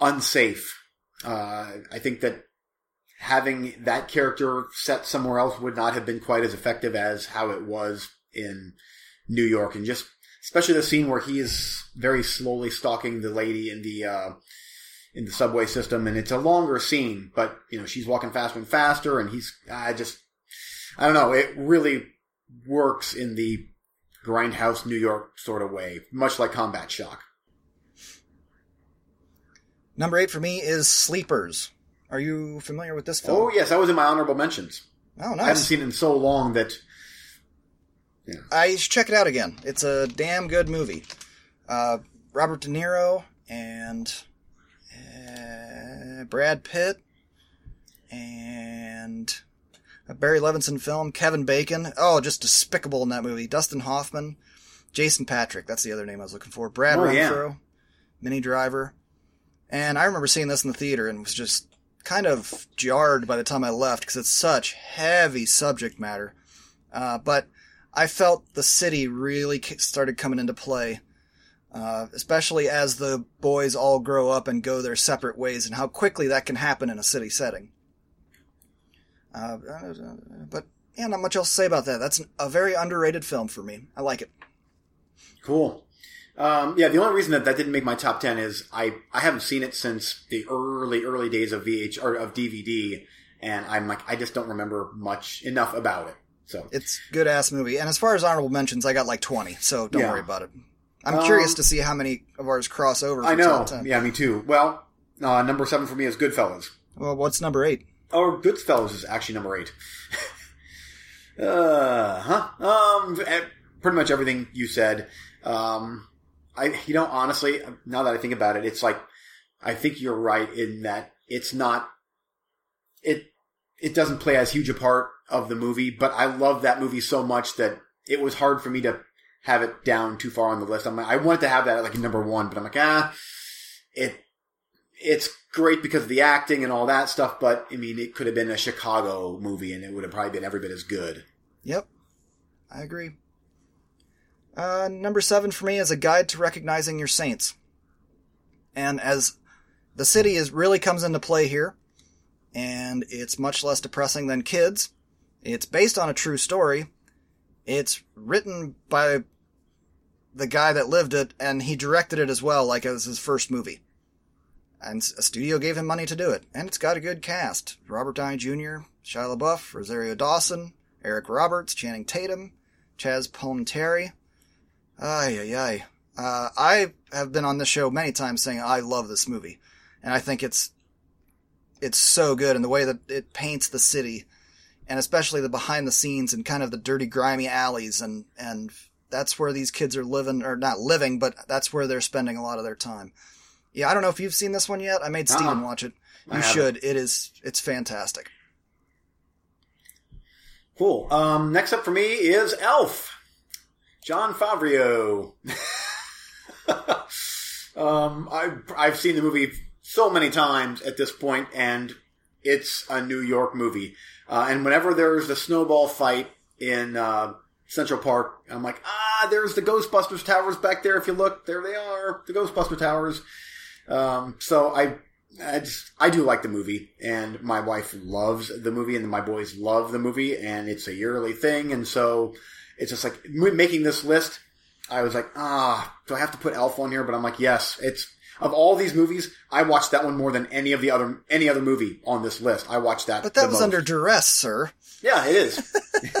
B: unsafe. Uh, I think that having that character set somewhere else would not have been quite as effective as how it was in New York, and just especially the scene where he is very slowly stalking the lady in the uh, in the subway system, and it's a longer scene, but you know she's walking faster and faster, and he's I just I don't know, it really works in the grindhouse New York sort of way, much like Combat Shock.
A: Number eight for me is Sleepers. Are you familiar with this film?
B: Oh yes, that was in my honorable mentions.
A: Oh, nice.
B: I haven't seen it in so long that
A: I should check it out again. It's a damn good movie. Uh, Robert De Niro and uh, Brad Pitt and a Barry Levinson film. Kevin Bacon. Oh, just despicable in that movie. Dustin Hoffman, Jason Patric. That's the other name I was looking for. Brad
B: Oh, yeah.
A: Renfro, Minnie Driver. And I remember seeing this in the theater and was just kind of jarred by the time I left because it's such heavy subject matter. Uh, but I felt the city really started coming into play, uh, especially as the boys all grow up and go their separate ways, and how quickly that can happen in a city setting. Uh, but yeah, not much else to say about that. That's a very underrated film for me. I like it.
B: Cool. Um, yeah, the only reason that that didn't make my top ten is I I haven't seen it since the early early days of VH or of DVD, and I'm like I just don't remember much enough about it. So
A: It's good ass movie. And as far as honorable mentions, I got like twenty, so don't
B: Yeah.
A: worry about it. I'm
B: Um,
A: curious to see how many of ours cross over.
B: I know.
A: top 10.
B: Yeah, me too. Well, uh, number seven for me is Goodfellas.
A: Well, what's number eight?
B: Oh, Goodfellas is actually number eight. uh huh. Um, eh, pretty much everything you said. Um, I, you know, honestly, now that I think about it, it's like I think you're right in that it's not it it doesn't play as huge a part of the movie, but I love that movie so much that it was hard for me to have it down too far on the list. I'm like, I wanted to have that at like number one, but I'm like, ah, it it's great because of the acting and all that stuff, but I mean, it could have been a Chicago movie and it would have probably been every bit as good.
A: Yep, I agree. Uh, number seven for me is a guide to recognizing your saints. And as the city is really comes into play here, and it's much less depressing than Kids. It's based on a true story. It's written by the guy that lived it, and he directed it as well, like it was his first movie. And a studio gave him money to do it, and it's got a good cast: Robert Downey Jr., Shia LaBeouf, Rosario Dawson, Eric Roberts, Channing Tatum, Chaz Palminteri. Ay, ay, ay. Uh, I have been on this show many times saying I love this movie, and I think it's it's so good in the way that it paints the city, and especially the behind the scenes and kind of the dirty, grimy alleys, and and that's where these kids are living, or not living, but that's where they're spending a lot of their time. Yeah, I don't know if you've seen this one yet. I made Steven
B: Uh-uh.
A: watch it. You should. It is. It's fantastic.
B: Cool. Um, next up for me is Elf. Jon Favreau. um, I've, I've seen the movie so many times at this point, and it's a New York movie. Uh, and whenever there's the snowball fight in uh, Central Park, I'm like, ah, there's the Ghostbusters towers back there. If you look, there they are, the Ghostbuster towers. Um, so I, I just, I do like the movie, and my wife loves the movie, and my boys love the movie, and it's a yearly thing, and so it's just like making this list. I was like, ah, do I have to put Elf on here? But I'm like, yes, it's of all these movies, I watched that one more than any of the other any other movie on this list. I watched that,
A: But that was
B: most.
A: under duress, sir.
B: Yeah, it is.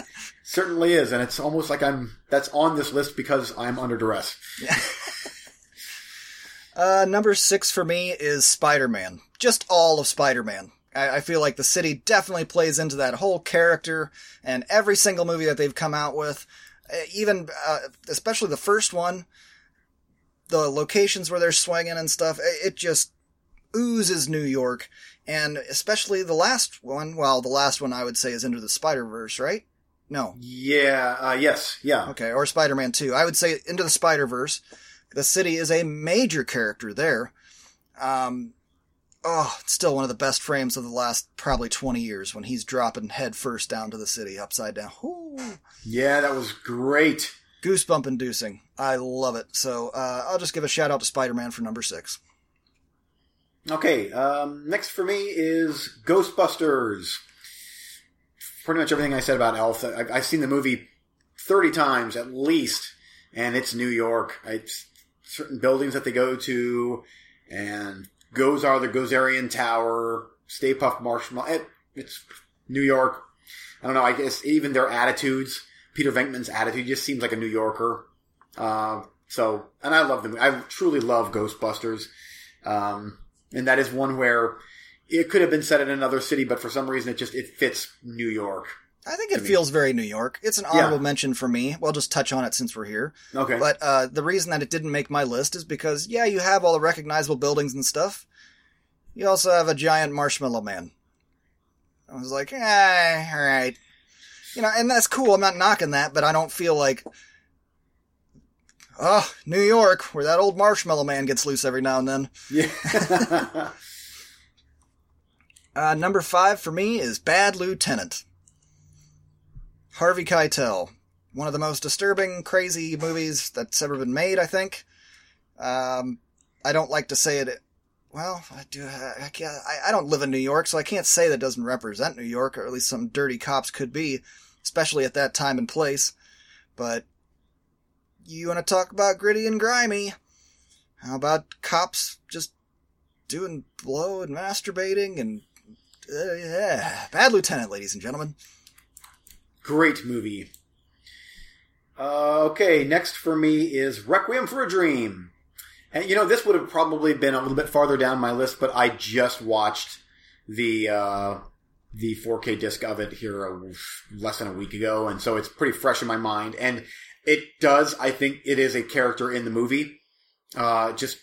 B: Certainly is, and it's almost like I'm that's on this list because I'm under duress.
A: Uh, number six for me is Spider-Man. Just all of Spider-Man. I, I feel like the city definitely plays into that whole character, and every single movie that they've come out with, uh, even uh, especially the first one, the locations where they're swinging and stuff, it, it just oozes New York, and especially the last one. Well, the last one I would say is Into the Spider Verse, right? No,
B: Yeah. Uh, yes. Yeah.
A: Okay, or Spider-Man 2. I would say Into the Spider-Verse. The city is a major character there. Um, oh, it's still one of the best frames of the last probably 20 years when he's dropping head first down to the city, upside down. Ooh,
B: Yeah, that was great.
A: goosebump inducing. I love it. So, uh, I'll just give a shout out to Spider-Man for number six.
B: Okay, um, next for me is Ghostbusters. Pretty much everything I said about Elf. I, I've seen the movie 30 times at least, and it's New York. It's certain buildings that they go to, and Gozer, the Gozerian Tower, Stay Puft Marshmallow. It, it's New York. I don't know, I guess even their attitudes, Peter Venkman's attitude just seems like a New Yorker. Uh, so, and I love them. I truly love Ghostbusters. Um, and that is one where it could have been set in another city, but for some reason it just it fits New York.
A: I think it feels very New York. It's an honorable mention for me. We'll just touch on it since we're here.
B: Okay,
A: But uh, the reason that it didn't make my list is because, yeah, you have all the recognizable buildings and stuff. You also have a giant marshmallow man. I was like, eh, all right. You know, and that's cool. I'm not knocking that, but I don't feel like, oh, New York, where that old marshmallow man gets loose every now and then.
B: yeah,
A: Uh, number five for me is Bad Lieutenant. Harvey Keitel. One of the most disturbing, crazy movies that's ever been made, I think. Um, I don't like to say it. Well, I do. I, can't, I, I don't live in New York, so I can't say that doesn't represent New York, or at least some dirty cops could be, especially at that time and place. But you want to talk about gritty and grimy? How about cops just doing blow and masturbating and uh, yeah, Bad Lieutenant, ladies and gentlemen.
B: great movie. Uh, okay, next for me is Requiem for a Dream, and you know this would have probably been a little bit farther down my list, but I just watched the uh, the 4K disc of it here a, less than a week ago, and so it's pretty fresh in my mind. And it does, I think, it is a character in the movie, uh, just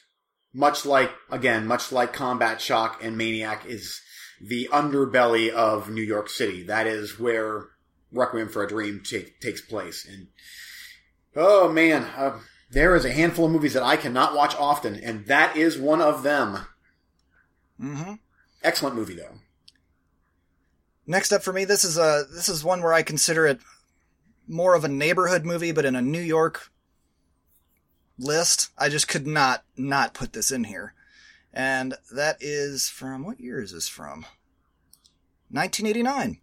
B: much like again, much like Combat Shock and Maniac is the underbelly of New York City. That is where Requiem for a Dream take, takes place. And oh man, uh, there is a handful of movies that I cannot watch often, and that is one of them.
A: Mm-hmm.
B: Excellent movie though.
A: Next up for me, this is a this is one where I consider it more of a neighborhood movie, but in a New York list. I just could not not put this in here, and that is from what year is this from? 1989.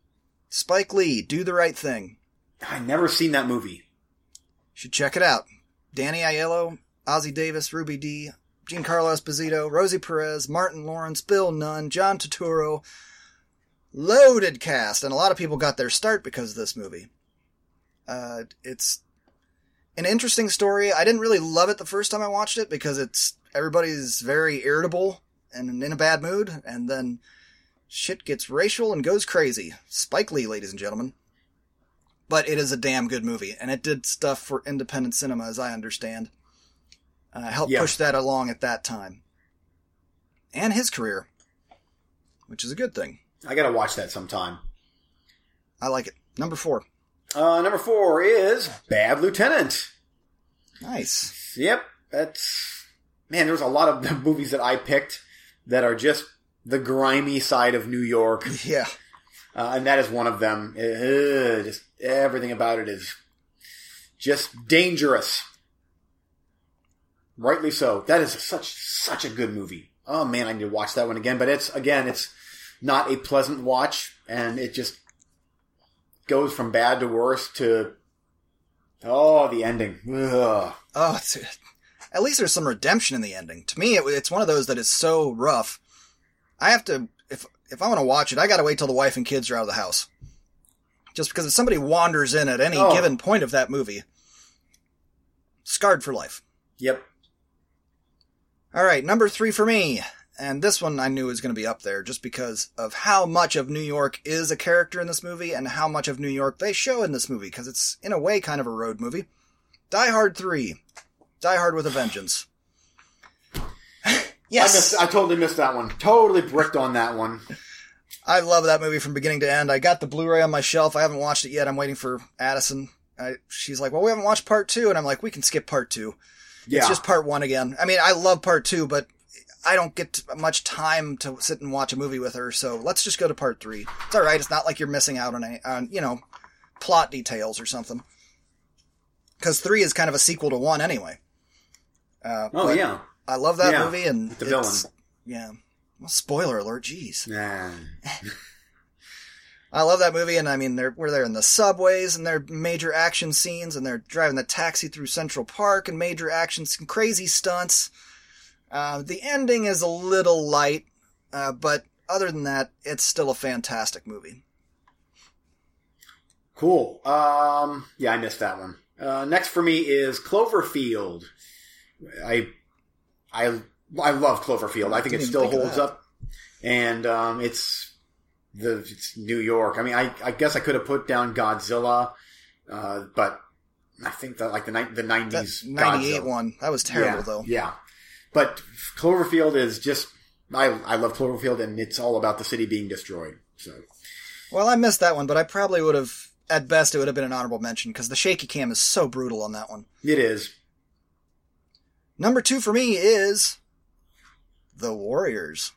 A: Spike Lee, Do the Right Thing.
B: I never seen that movie.
A: Should check it out. Danny Aiello, Ossie Davis, Ruby Dee, Giancarlo Esposito, Rosie Perez, Martin Lawrence, Bill Nunn, John Turturro. Loaded cast, and a lot of people got their start because of this movie. Uh, it's an interesting story. I didn't really love it the first time I watched it because it's everybody's very irritable and in a bad mood, and then shit gets racial and goes crazy. Spike Lee, ladies and gentlemen but it is a damn good movie, and it did stuff for independent cinema, as I understand. Uh, helped
B: Yeah.
A: push that along at that time, and his career, which is a good thing.
B: I gotta watch that sometime.
A: I like it. Number four,
B: Uh, number four is Bad Lieutenant.
A: nice.
B: Yep, that's man. There's a lot of the movies that I picked that are just the grimy side of New York.
A: Yeah,
B: Uh, and that is one of them. Uh, just everything about it is just dangerous. Rightly so. That is such such a good movie. Oh man, I need to watch that one again. But it's again, it's not a pleasant watch, and it just goes from bad to worse to oh the ending. Ugh.
A: oh, it's, at least there's some redemption in the ending. To me, it, it's one of those that is so rough. I have to if if I want to watch it, I got to wait till the wife and kids are out of the house. Just because if somebody wanders in at any
B: Oh.
A: given point of that movie, scarred for life.
B: Yep.
A: All right, number three for me. And this one I knew was going to be up there just because of how much of New York is a character in this movie and how much of New York they show in this movie because it's in a way kind of a road movie. Die Hard 3. Die Hard with a Vengeance.
B: I,
A: yes!
B: missed, I totally missed that one. Totally bricked on that one.
A: I love that movie from beginning to end. I got the Blu-ray on my shelf. I haven't watched it yet. I'm waiting for Addison. I, she's like, well, we haven't watched part two. And I'm like, we can skip part two.
B: Yeah.
A: It's just part one again. I mean, I love part two, but I don't get much time to sit and watch a movie with her. So let's just go to part three. It's all right. It's not like you're missing out on any, on you know, plot details or something. Because three is kind of a sequel to one anyway. Uh,
B: oh, yeah.
A: I love that
B: Yeah,
A: movie, and
B: the villain.
A: Yeah. Well, spoiler alert. Jeez.
B: Nah.
A: I love that movie, and I mean, they're, we're there in the subways, and they're major action scenes, and they're driving the taxi through Central Park, and major action, some crazy stunts. Uh, the ending is a little light, uh, but other than that, it's still a fantastic movie.
B: Cool. Um, yeah, I missed that one. Uh, next for me is Cloverfield. I, I, I love Cloverfield. I think it still
A: think
B: holds up, and um, it's the it's New York. I mean, I, I guess I could have put down Godzilla, uh, but I think that like the ni- the nineties
A: 98 one, that was terrible,
B: yeah,
A: though.
B: Yeah, but Cloverfield is just I I love Cloverfield, and it's all about the city being destroyed. So
A: Well, I missed that one, but I probably would have, at best, it would have been an honorable mention, because the shaky cam is so brutal on that one.
B: it is.
A: Number two for me is The Warriors.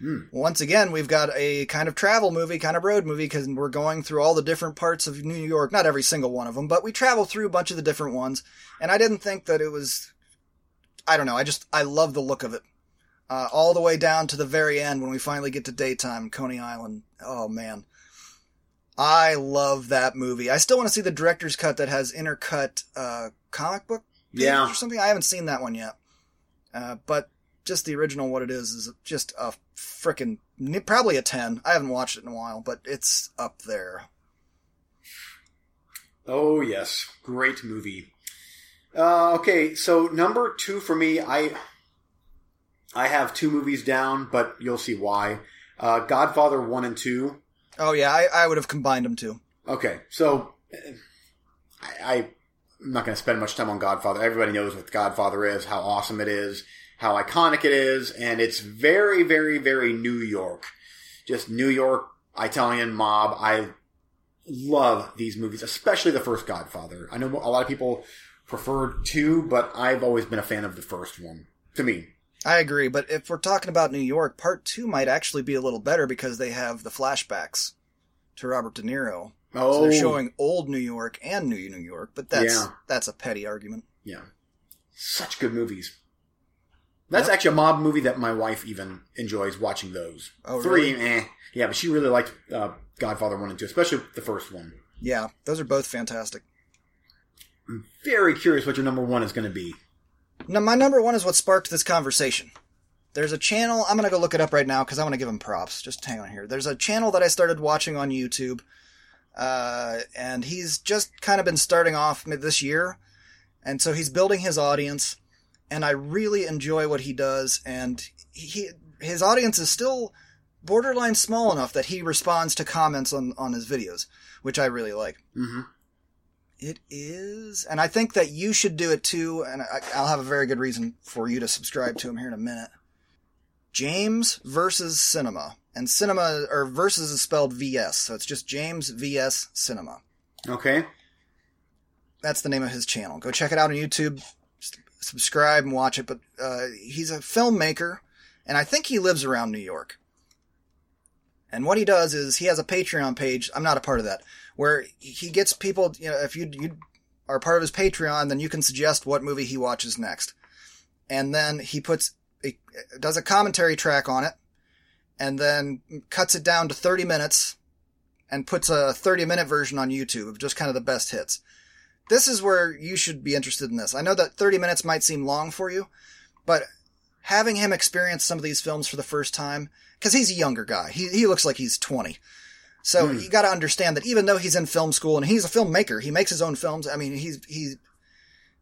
B: Hmm.
A: Once again, we've got a kind of travel movie, kind of road movie, because we're going through all the different parts of New York. Not every single one of them, but we travel through a bunch of the different ones. And I didn't think that it was. I don't know. I just I love the look of it. Uh, all the way down to the very end when we finally get to daytime, Coney Island. Oh man, I love that movie. I still want to see the director's cut that has intercut uh, comic book
B: Yeah.
A: or something. I haven't seen that one yet. Uh, but just the original, what it is, is just a frickin' probably a 10. I haven't watched it in a while, but it's up there.
B: Oh yes, great movie. Uh, okay, so number two for me, I I have two movies down, but you'll see why. Uh, Godfather one and two.
A: Oh yeah, I, I would have combined them too.
B: Okay, so I, I I'm not going to spend much time on Godfather. Everybody knows what Godfather is, how awesome it is, how iconic it is, and it's very, very, very New York. Just New York Italian mob. I love these movies, especially the first Godfather. I know a lot of people prefer two, but I've always been a fan of the first one. To me,
A: I agree, but if we're talking about New York, part two might actually be a little better because they have the flashbacks to Robert De Niro.
B: oh,
A: So they're showing old New York and New New York, but that's
B: Yeah.
A: that's a petty argument.
B: Yeah. Such good movies. That's
A: Yep.
B: actually a mob movie that my wife even enjoys watching those.
A: Oh,
B: Three,
A: really?
B: eh. Yeah, but she really liked uh, Godfather 1 and 2, especially the first one.
A: Yeah, those are both fantastic.
B: I'm very curious what your number one is going to be.
A: Now, my number one is what sparked this conversation. There's a channel, I'm going to go look it up right now because I want to give him props. Just hang on here. There's a channel that I started watching on YouTube, uh, and he's just kind of been starting off this year. And so he's building his audience, and I really enjoy what he does. And he his audience is still borderline small enough that he responds to comments on, on his videos, which I really like.
B: hmm
A: It is, and I think that you should do it too. And I, I'll have a very good reason for you to subscribe to him here in a minute. James versus Cinema, and Cinema or versus is spelled VS, so it's just James VS Cinema.
B: Okay.
A: That's the name of his channel. Go check it out on YouTube. S- subscribe and watch it. But uh, he's a filmmaker, and I think he lives around New York. And what he does is he has a Patreon page. I'm not a part of that, where he gets people. You know, if you you are part of his Patreon, then you can suggest what movie he watches next, and then he puts a, does a commentary track on it, and then cuts it down to 30 minutes, and puts a 30 minute version on YouTube of just kind of the best hits this is where you should be interested in this. I know that 30 minutes might seem long for you, but having him experience some of these films for the first time, because he's a younger guy, he, he looks like he's 20. So
B: Hmm.
A: you got to understand that even though he's in film school and he's a filmmaker, he makes his own films. I mean, he's he's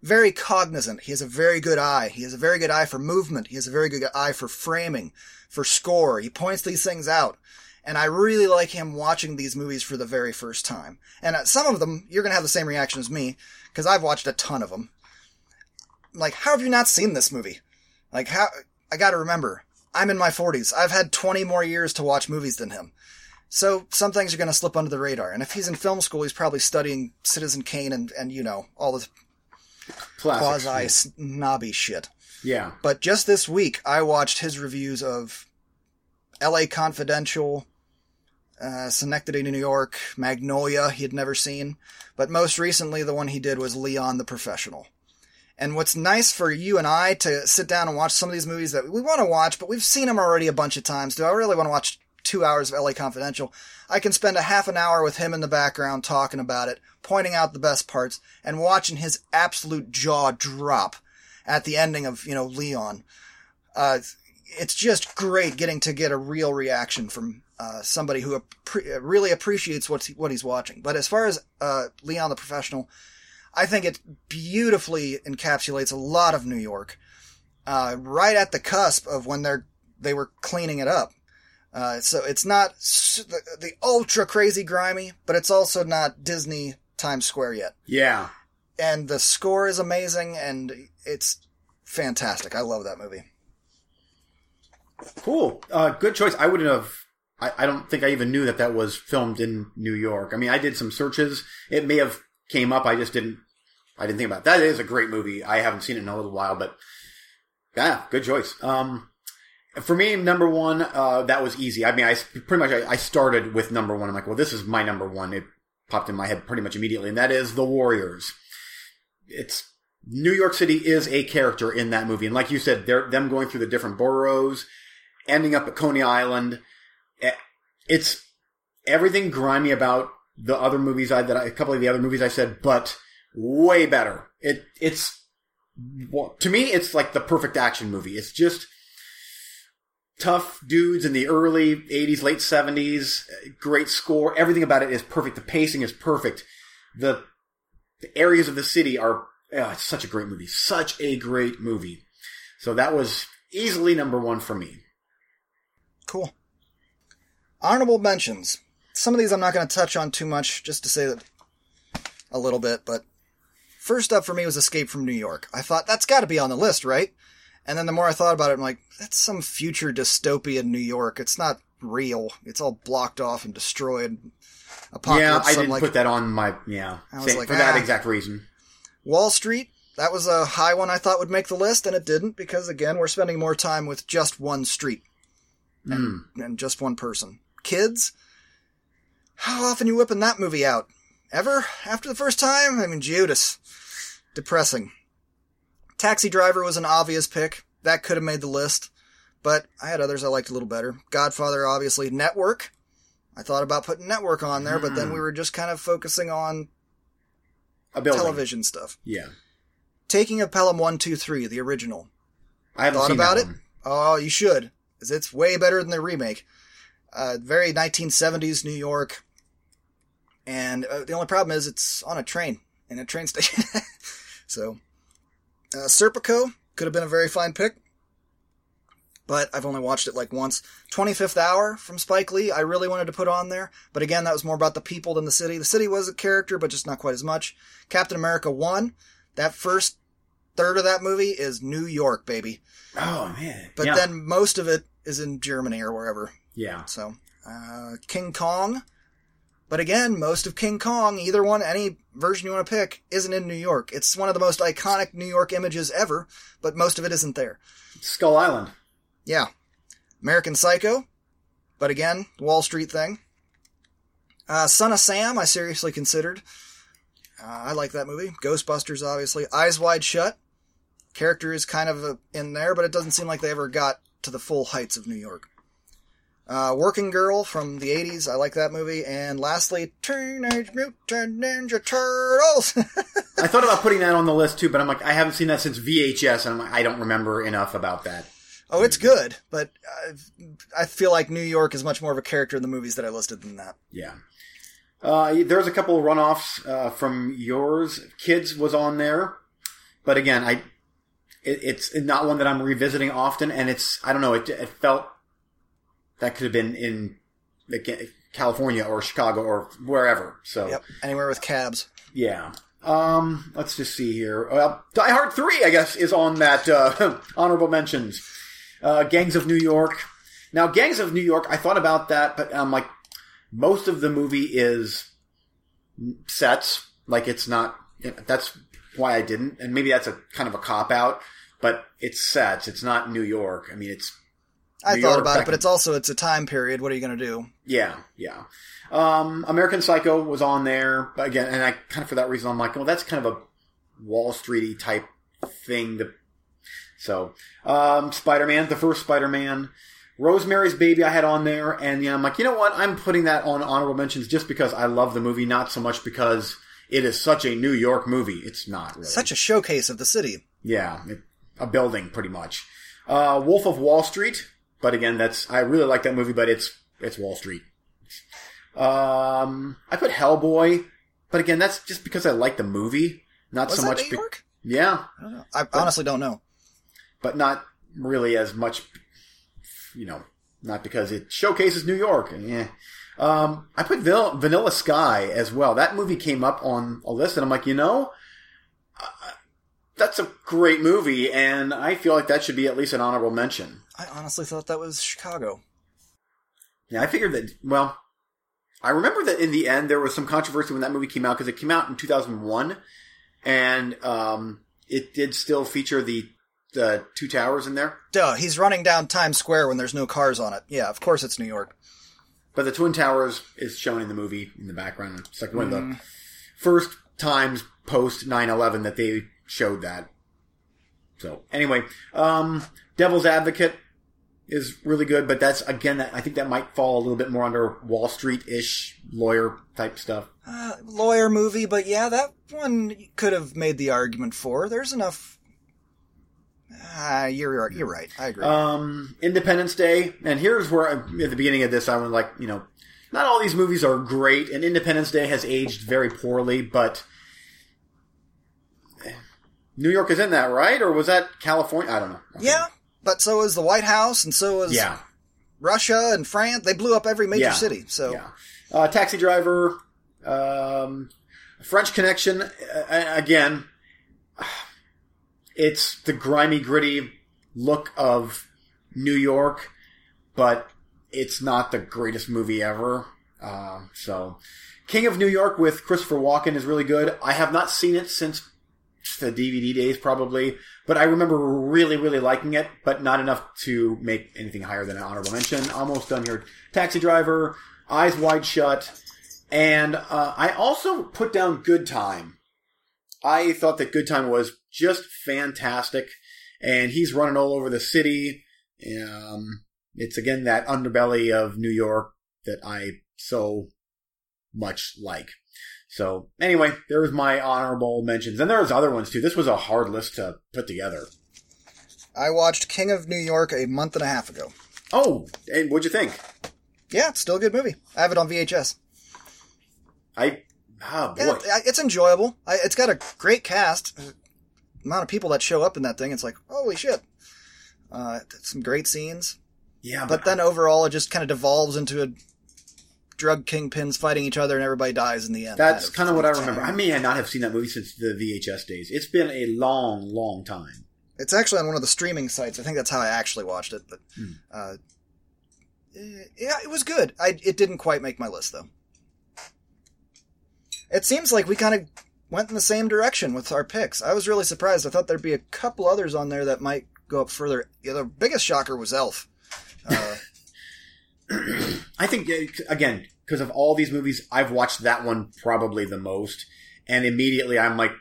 A: very cognizant. He has a very good eye. He has a very good eye for movement. He has a very good eye for framing, for score. He points these things out. And I really like him watching these movies for the very first time. And uh, some of them, you're going to have the same reaction as me, because I've watched a ton of them. Like, how have you not seen this movie? Like, how, I gotta remember, I'm in my 40s. I've had 20 more years to watch movies than him. So some things are going to slip under the radar. And if he's in film school, he's probably studying Citizen Kane and, and you know, all the quasi snobby shit.
B: Yeah.
A: But just this week, I watched his reviews of L.A. Confidential, uh, Synecdoche, New York, Magnolia, he had never seen. But most recently, the one he did was Leon the Professional. And what's nice for you and I to sit down and watch some of these movies that we want to watch, but we've seen them already a bunch of times. Do I really want to watch two hours of LA Confidential? I can spend a half an hour with him in the background talking about it, pointing out the best parts, and watching his absolute jaw drop at the ending of, you know, Leon. Uh, it's just great getting to get a real reaction from uh, somebody who appre- really appreciates what what he's watching. But as far as uh, Leon the Professional, I think it beautifully encapsulates a lot of New York, uh, right at the cusp of when they're they were cleaning it up. Uh, so it's not the, the ultra crazy grimy, but it's also not Disney Times Square yet.
B: Yeah.
A: And the score is amazing, and it's fantastic. I love that movie.
B: Cool. Uh, good choice. I wouldn't have. I, I don't think I even knew that that was filmed in New York. I mean, I did some searches. It may have came up. I just didn't. I didn't think about it. that. Is a great movie. I haven't seen it in a little while, but yeah, good choice. Um, for me, number one, uh, that was easy. I mean, I pretty much I, I started with number one. I'm like, well, this is my number one. It popped in my head pretty much immediately, and that is The Warriors. It's New York City is a character in that movie, and like you said, they're them going through the different boroughs, ending up at Coney Island. Eh, It's everything grimy about the other movies I that I, a couple of the other movies I said, but way better. It it's well, to me, it's like the perfect action movie. It's just tough dudes in the early 80s, late 70s, great score. Everything about it is perfect. The pacing is perfect. The, the areas of the city are, oh, it's such a great movie. Such a great movie. So that was easily number one for me.
A: Cool. Honorable mentions. Some of these I'm not going to touch on too much, just to say that a little bit, but first up for me was Escape from New York. I thought that's got to be on the list, right? And then the more I thought about it, I'm like, that's some future dystopian New York. It's not real. It's all blocked off and destroyed. Apocalypse.
B: yeah, I didn't
A: like,
B: put that on my, yeah, same-
A: like,
B: for that
A: ah.
B: exact reason.
A: Wall Street. That was a high one I thought would make the list, and it didn't because again, we're spending more time with just one street and, and just one person. Kids. How often you whipping that movie out? Ever? After the first time? I mean, Judas. Depressing. Taxi Driver was an obvious pick. That could have made the list. But I had others I liked a little better. Godfather, obviously. Network. I thought about putting Network on there, but then we were just kind of focusing on
B: A
A: television stuff.
B: Yeah.
A: Taking of Pelham 123, the original.
B: I haven't
A: Thought
B: seen
A: about it?
B: one.
A: Oh, you should. it's way better than the remake. Uh, very 1970s New York. And uh, the only problem is it's on a train, in a train station. so, uh, Serpico could have been a very fine pick. But I've only watched it like once. 25th Hour from Spike Lee, I really wanted to put on there. But again, that was more about the people than the city. The city was a character, but just not quite as much. Captain America 1, that first third of that movie is New York, baby.
B: Oh man.
A: But
B: yeah.
A: then most of it is in Germany or wherever.
B: yeah.
A: So, uh, King Kong. But again, most of King Kong, either one, any version you want to pick, isn't in New York. It's one of the most iconic New York images ever, but most of it isn't there.
B: Skull Island.
A: Yeah. American Psycho. But again, Wall Street thing. Uh, Son of Sam, I seriously considered. Uh, I like that movie. Ghostbusters, obviously. Eyes Wide Shut. Character is kind of uh in there, but it doesn't seem like they ever got to the full heights of New York. Uh, Working Girl from the 80s. I like that movie. And lastly, Teenage Mutant Ninja Turtles.
B: I thought about putting that on the list too, but I'm like, I haven't seen that since VHS, and I'm like, I don't remember enough about that.
A: Oh, it's good, but I, I feel like New York is much more of a character in the movies that I listed than that.
B: Yeah. Uh, there's a couple runoffs uh, from yours. Kids was on there, but again, I it, it's not one that I'm revisiting often, and it's I don't know. It, it felt that could have been in California or Chicago or wherever. So
A: Yep, anywhere with cabs.
B: yeah. Um, let's just see here. Well, Die Hard Three, I guess, is on that uh, honorable mentions. Uh, Gangs of New York. Now, Gangs of New York, I thought about that, but I'm like, most of the movie is sets. Like, it's not. That's why I didn't, and maybe that's a kind of a cop out. But it's sets. It's not New York. I mean, it's
A: I thought about it, but it's also it's a time period. What are you going to do?
B: Yeah, yeah. Um, American Psycho was on there but again, and I kind of for that reason I'm like, well, that's kind of a Wall Streety type thing. To, so, um, Spider Man, the first Spider Man, Rosemary's Baby, I had on there, and yeah, I'm like, you know what? I'm putting that on honorable mentions just because I love the movie, not so much because it is such a New York movie. It's not really.
A: Such a showcase of the city.
B: Yeah, it, a building pretty much. Uh, Wolf of Wall Street, but again, that's I really like that movie, but it's it's Wall Street. Um, I put Hellboy, but again, that's just because I like the movie, not
A: Was
B: so much.
A: New
B: be- yeah,
A: I don't. I honestly don't know.
B: but not really as much. You know, not because it showcases New York. and Yeah. Um, I put Vanilla, Vanilla Sky as well. That movie came up on a list, and I'm like, you know, uh, that's a great movie, and I feel like that should be at least an honorable mention.
A: I honestly thought that was Chicago.
B: Yeah, I figured that. Well, I remember that in the end there was some controversy when that movie came out because it came out in 2001, and um, it did still feature the the two towers in there,
A: Duh, he's running down Times Square when there's no cars on it. Yeah, of course it's New York.
B: but the twin towers is shown in the movie in the background. It's like one of
A: Mm.
B: the first times post 9/11 that they showed that. So anyway, um, Devil's Advocate is really good, but that's again, that I think that might fall a little bit more under Wall Street ish lawyer type stuff.
A: Uh, lawyer movie, but yeah, that one could have made the argument for. There's enough. Ah, you're you're right. I agree.
B: Um, Independence Day, and here's where I, at the beginning of this I was like, you know, not all these movies are great, and Independence Day has aged very poorly, but New York is in that, right? Or was that California? I don't know.
A: yeah, but so is the White House, and so is
B: Yeah.
A: Russia and France. They blew up every major
B: Yeah.
A: city. So
B: Yeah. Uh, Taxi Driver, um, French Connection, uh, again, it's the grimy, gritty look of New York, but it's not the greatest movie ever. Um, so, King of New York with Christopher Walken is really good. I have not seen it since the DVD days, probably, but I remember really, really liking it, but not enough to make anything higher than an honorable mention. Almost done here. Taxi Driver, Eyes Wide Shut, and uh, I also put down Good Time. I thought that Good Time was just fantastic, and he's running all over the city. Um, it's again that underbelly of New York that I so much like. So anyway, there was my honorable mentions, and there's other ones too. This was a hard list to put together.
A: I watched King of New York a month and a half ago.
B: Oh, and what'd you think?
A: Yeah, it's still a good movie. I have it on VHS.
B: I oh boy,
A: it- it's enjoyable. I, it's got a great cast. The amount of people that show up in that thing, it's like holy shit. Uh, some great scenes,
B: yeah,
A: but then overall, it just kind of devolves into a drug kingpins fighting each other, and everybody dies in the end.
B: That's kind of what I remember. I may not have seen that movie since the VHS days. It's been a long, long time.
A: It's actually on one of the streaming sites. I think that's how I actually watched it. But
B: Hmm.
A: uh, eh, yeah, it was good. I it didn't quite make my list though. It seems like we kind of went in the same direction with our picks. I was really surprised. I thought there'd be a couple others on there that might go up further. Yeah, the biggest shocker was Elf. Uh,
B: I think again because of all these movies, I've watched that one probably the most, and immediately I'm like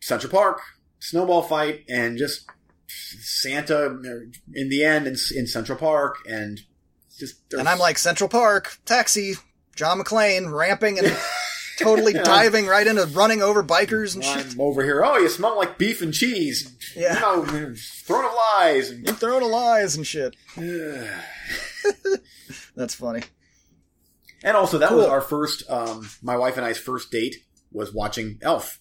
B: Central Park, snowball fight, and just Santa er, in the end in, in Central Park, and just
A: and I'm like Central Park, taxi, John McClane ramping and totally diving right into running over bikers and shit.
B: I'm over here. Oh, you smell like beef and cheese.
A: Yeah.
B: You know, throwing of lies. And,
A: And throwing lies and shit. That's funny.
B: and also, that was our first, um, my wife and I's first date was watching Elf.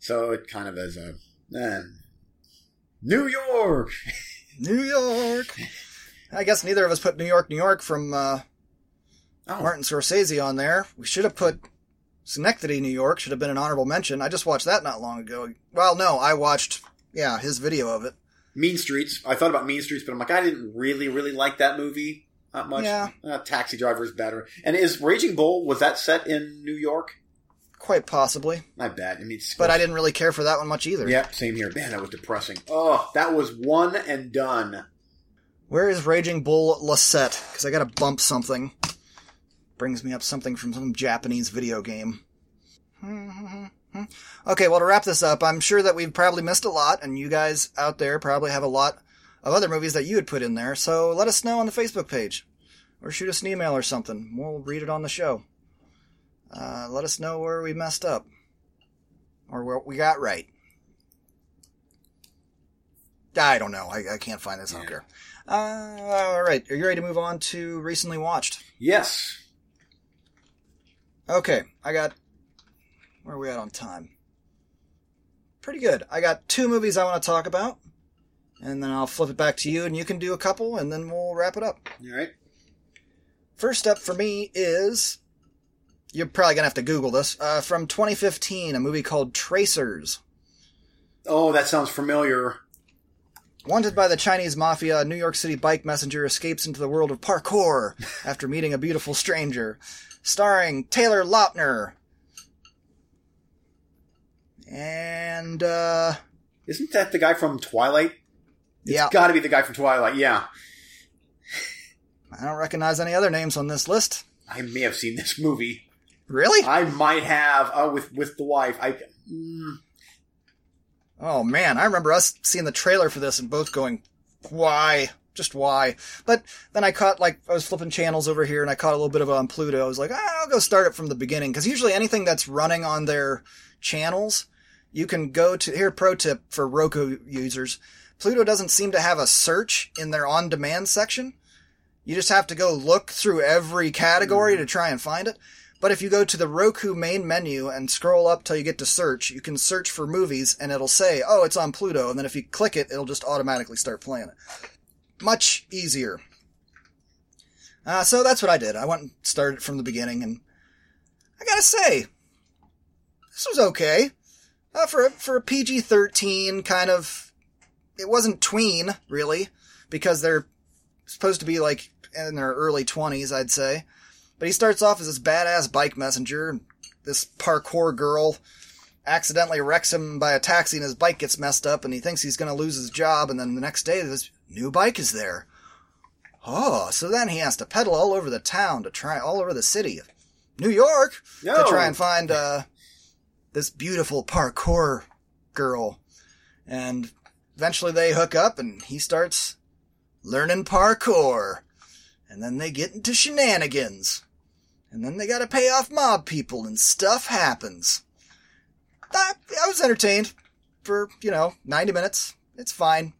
B: So it kind of is a, eh, New York.
A: New York. I guess neither of us put New York, New York from uh,
B: Oh,
A: Martin Scorsese on there. We should have put Schenectady, New York. Should have been an honorable mention. I just watched that not long ago. Well, no, I watched, yeah, his video of it.
B: Mean Streets. I thought about Mean Streets, but I'm like, I didn't really, really like that movie that much.
A: Yeah.
B: Uh, Taxi Driver is better. And is Raging Bull was that set in New York?
A: Quite possibly.
B: I bet. I mean,
A: But I didn't really care for that one much either.
B: Yeah, same here. Man, that was depressing. Oh, that was one and done.
A: Where is Raging Bull Lassette? Because I gotta bump something. Brings me up something from some Japanese video game. Okay, well, to wrap this up, I'm sure that we've probably missed a lot, and you guys out there probably have a lot of other movies that you would put in there, so let us know on the Facebook page. Or shoot us an email or something. We'll read it on the show. Uh, let us know where we messed up. Or what we got right. I don't know. I, I can't find this. I don't
B: Yeah.
A: care. Uh, all right. Are you ready to move on to recently watched?
B: Yes.
A: Okay, I got. Where are we at on time? Pretty good. I got two movies I want to talk about, and then I'll flip it back to you, and you can do a couple, and then we'll wrap it up.
B: All right.
A: First up for me is. You're probably gonna have to Google this. Uh, from 2015, a movie called Tracers.
B: Oh, that sounds familiar.
A: Wanted by the Chinese mafia, a New York City bike messenger escapes into the world of parkour after meeting a beautiful stranger. Starring Taylor Lautner. And, uh,
B: Isn't that the guy from Twilight?
A: Yeah,
B: Got to be the guy from Twilight. Yeah.
A: I don't recognize any other names on this list.
B: I may have seen this movie.
A: Really?
B: I might have uh, with with the wife. I mm,
A: Oh man, I remember us seeing the trailer for this and both going, why? Just why? But then I caught, like, I was flipping channels over here and I caught a little bit of it on Pluto. I was like, ah, I'll go start it from the beginning. Cause usually anything that's running on their channels, you can go to, here, pro tip for Roku users. Pluto doesn't seem to have a search in their on demand section. You just have to go look through every category to try and find it. But if you go to the Roku main menu and scroll up till you get to search, you can search for movies and it'll say, oh, it's on Pluto. And then if you click it, it'll just automatically start playing it. Much easier. Uh, so that's what I did. I went and started from the beginning and I gotta say, this was okay. Uh, for, a- for a PG-13 kind of, it wasn't tween, really, because they're supposed to be like in their early 20s, I'd say. But he starts off as this badass bike messenger. This parkour girl accidentally wrecks him by a taxi and his bike gets messed up and he thinks he's going to lose his job. And then the next day, this new bike is there. Oh, so then he has to pedal all over the town to try, all over the city of New York
B: no.
A: to try and find uh, this beautiful parkour girl. And eventually they hook up and he starts learning parkour. And then they get into shenanigans. And then they gotta pay off mob people and stuff happens. I, I was entertained for, you know, 90 minutes. It's fine.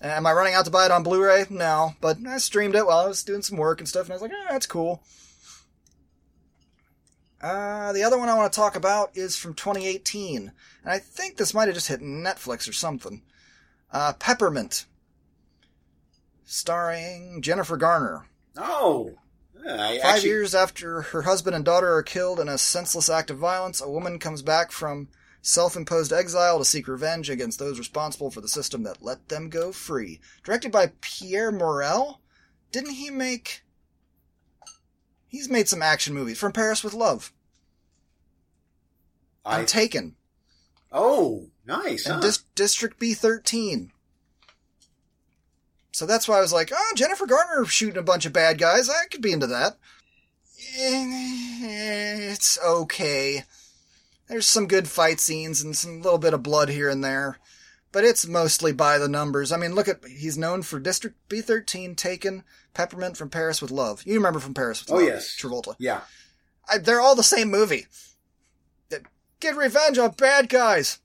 A: Am I running out to buy it on Blu-ray? No, but I streamed it while I was doing some work and stuff, and I was like, eh, that's cool. Uh, the other one I want to talk about is from 2018, and I think this might have just hit Netflix or something. Uh, Peppermint, starring Jennifer Garner.
B: Oh. Yeah,
A: Five
B: actually,
A: years after her husband and daughter are killed in a senseless act of violence, a woman comes back from self-imposed exile to seek revenge against those responsible for the system that let them go free. Directed by Pierre Morel? Didn't he make... He's made some action movies. From Paris with Love.
B: I...
A: am Taken.
B: oh, nice.
A: And
B: huh?
A: Dis- District B13. So that's why I was like, oh, Jennifer Garner shooting a bunch of bad guys. I could be into that. Eh, It's okay. There's some good fight scenes and some little bit of blood here and there. But it's mostly by the numbers. I mean, look at, he's known for District B13, Taken, Peppermint from Paris with Love. You remember from Paris with
B: Oh,
A: Love.
B: yes.
A: Travolta.
B: yeah.
A: I, they're all the same movie. get revenge on bad guys.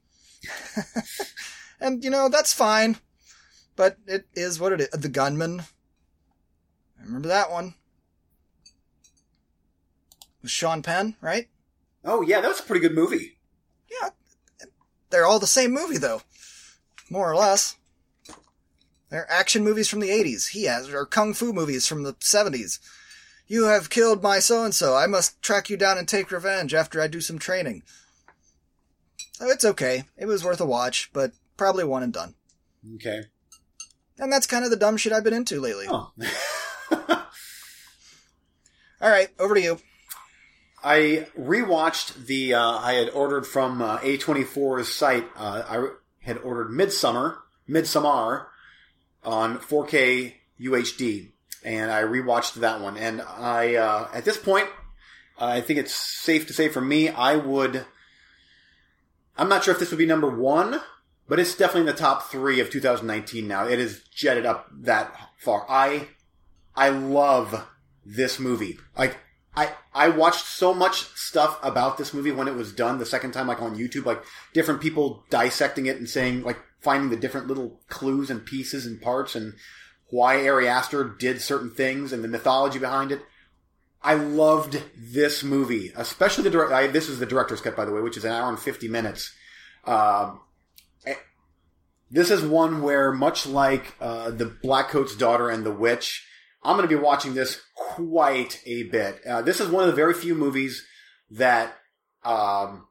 A: and, you know, that's fine. But it is what it is. The Gunman. I remember that one. With Sean Penn, right?
B: Oh yeah, that was a pretty good movie.
A: Yeah. They're all the same movie, though. More or less. They're action movies from the 80s. He has, or kung fu movies from the 70s. You have killed my so and so. I must track you down and take revenge after I do some training. So it's okay. It was worth a watch, but probably one and done.
B: Okay.
A: And that's kind of the dumb shit I've been into lately.
B: Oh.
A: All right, over to you.
B: I rewatched the. Uh, I had ordered from uh, A24's site. Uh, I had ordered Midsummer, Midsommar, on 4K UHD, and I rewatched that one. And I, uh, at this point, I think it's safe to say for me, I would. I'm not sure if this would be number one, but it's definitely in the top three of 2019 now. It is jetted up that far. I, I love this movie. Like, I, I watched so much stuff about this movie when it was done the second time, like on YouTube, like different people dissecting it and saying, like, finding the different little clues and pieces and parts and why Ari Aster did certain things and the mythology behind it. I loved this movie, especially the direct. I, this is the director's cut, by the way, which is an hour and fifty minutes. Um, eh, this is one where, much like uh, the Blackcoat's Daughter and The Witch, I'm going to be watching this quite a bit. Uh, this is one of the very few movies that um,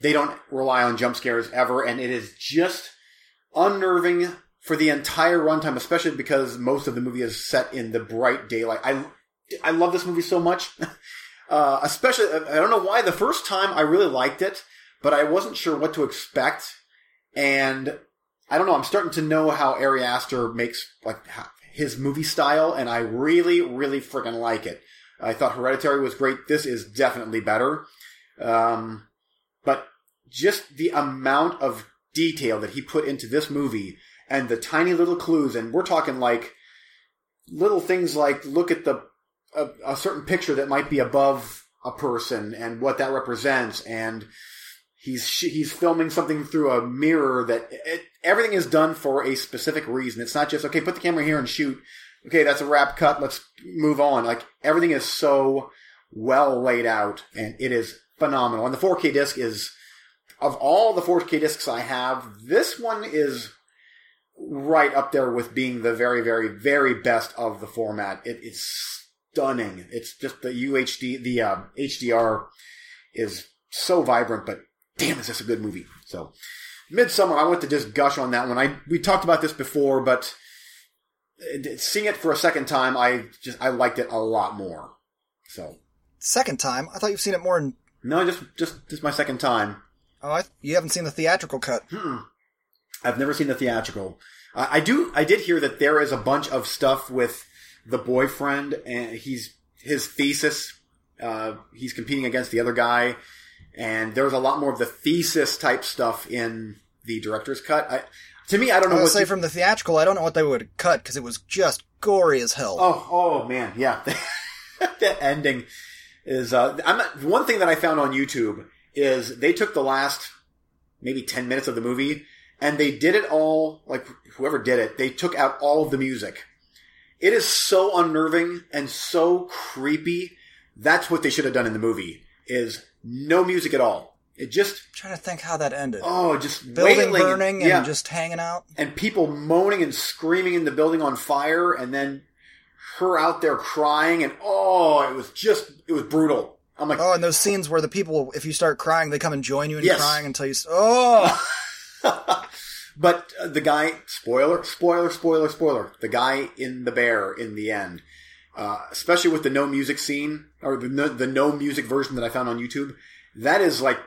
B: they don't rely on jump scares ever, and it is just unnerving for the entire runtime, especially because most of the movie is set in the bright daylight. I I love this movie so much. Uh, especially, I don't know why. The first time I really liked it, but I wasn't sure what to expect. And I don't know. I'm starting to know how Ari Aster makes like his movie style, and I really, really freaking like it. I thought Hereditary was great. This is definitely better. Um, but just the amount of detail that he put into this movie and the tiny little clues, and we're talking like little things like look at the a, a certain picture that might be above a person and what that represents, and he's he's filming something through a mirror that it, everything is done for a specific reason. It's not just okay, put the camera here and shoot. Okay, that's a wrap cut. Let's move on. Like everything is so well laid out, and it is phenomenal. And the 4K disc is of all the 4K discs I have, this one is right up there with being the very, very, very best of the format. It is stunning. It's just the UHD, the uh, HDR is so vibrant, but damn, is this a good movie? So, Midsummer, I want to just gush on that one. I we talked about this before, but seeing it for a second time, I just I liked it a lot more. So,
A: second time? I thought you've seen it more than.
B: No, just just just my second time.
A: Oh, I, you haven't seen the theatrical cut.
B: Hmm. I've never seen the theatrical. Uh, I do. I did hear that there is a bunch of stuff with the boyfriend, and he's his thesis. Uh, he's competing against the other guy, and there's a lot more of the thesis type stuff in the director's cut. I, to me, I don't know.
A: I
B: what
A: say
B: you-
A: from the theatrical, I don't know what they would cut because it was just gory as hell.
B: Oh, oh man, yeah. the ending is. Uh, I'm not, one thing that I found on YouTube is they took the last maybe ten minutes of the movie and they did it all like whoever did it. They took out all of the music. It is so unnerving and so creepy. That's what they should have done in the movie. Is no music at all. It just
A: I'm trying to think how that ended.
B: oh, just
A: Building
B: wailing
A: burning
B: yeah,
A: and just hanging out.
B: and people moaning and screaming in the building on fire, and then her out there crying, and oh, it was just it was brutal. I'm like,
A: Oh, and those scenes where the people, if you start crying, they come and join you in
B: Yes.
A: crying until you. Oh,
B: but uh, the guy, spoiler, spoiler, spoiler, spoiler, the guy in the bear in the end, uh, especially with the no music scene or the no, the no music version that I found on YouTube, that is like,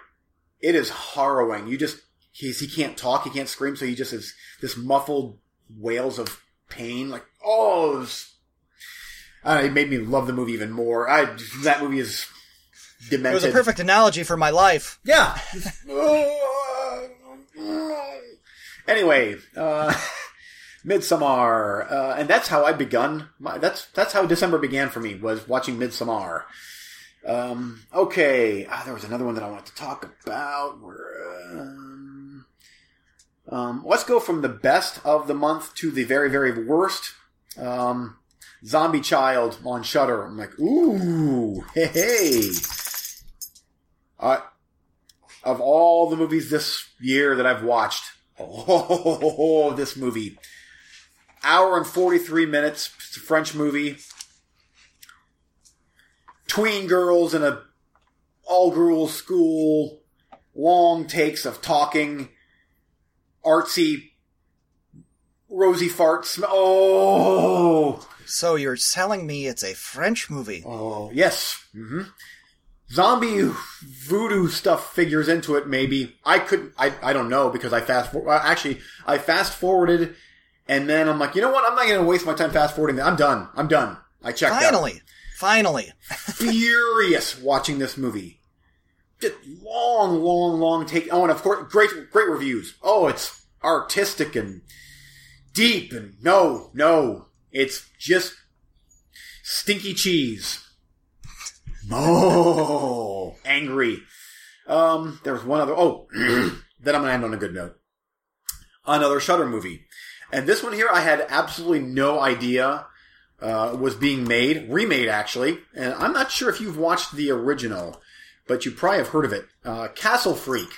B: it is harrowing. You just he's he can't talk, he can't scream, so he just is this muffled wails of pain. Like, oh, it, was- it made me love the movie even more. I that movie is
A: it was a perfect analogy for my life.
B: Yeah. anyway, uh, Midsommar, uh, and that's how I begun. My, that's that's how December began for me was watching Midsommar. Um, okay, ah, there was another one that I wanted to talk about. Um, um, let's go from the best of the month to the very, very worst. Um, Zombie Child on Shudder. I'm like, ooh, hey, hey. Uh, of all the movies this year that I've watched, oh, this movie. Hour and 43 minutes. It's a French movie. Tween girls in a all girls school. Long takes of talking. Artsy. Rosy farts. Oh!
A: So you're telling me it's a French movie?
B: Oh, yes. hmm Zombie voodoo stuff figures into it, maybe. I couldn't, I, I don't know because I fast, for, uh, actually, I fast forwarded and then I'm like, you know what? I'm not going to waste my time fast forwarding. I'm done. I'm done. I checked out.
A: Finally, finally.
B: Furious watching this movie. Just long, long, long take. Oh, and of course, great, great reviews. Oh, it's artistic and deep and no, no. It's just stinky cheese. Oh, angry. Um, there was one other. Oh, then I'm gonna end on a good note. Another Shudder movie, and this one here I had absolutely no idea uh, was being made, remade actually, and I'm not sure if you've watched the original, but you probably have heard of it. Uh, Castle Freak.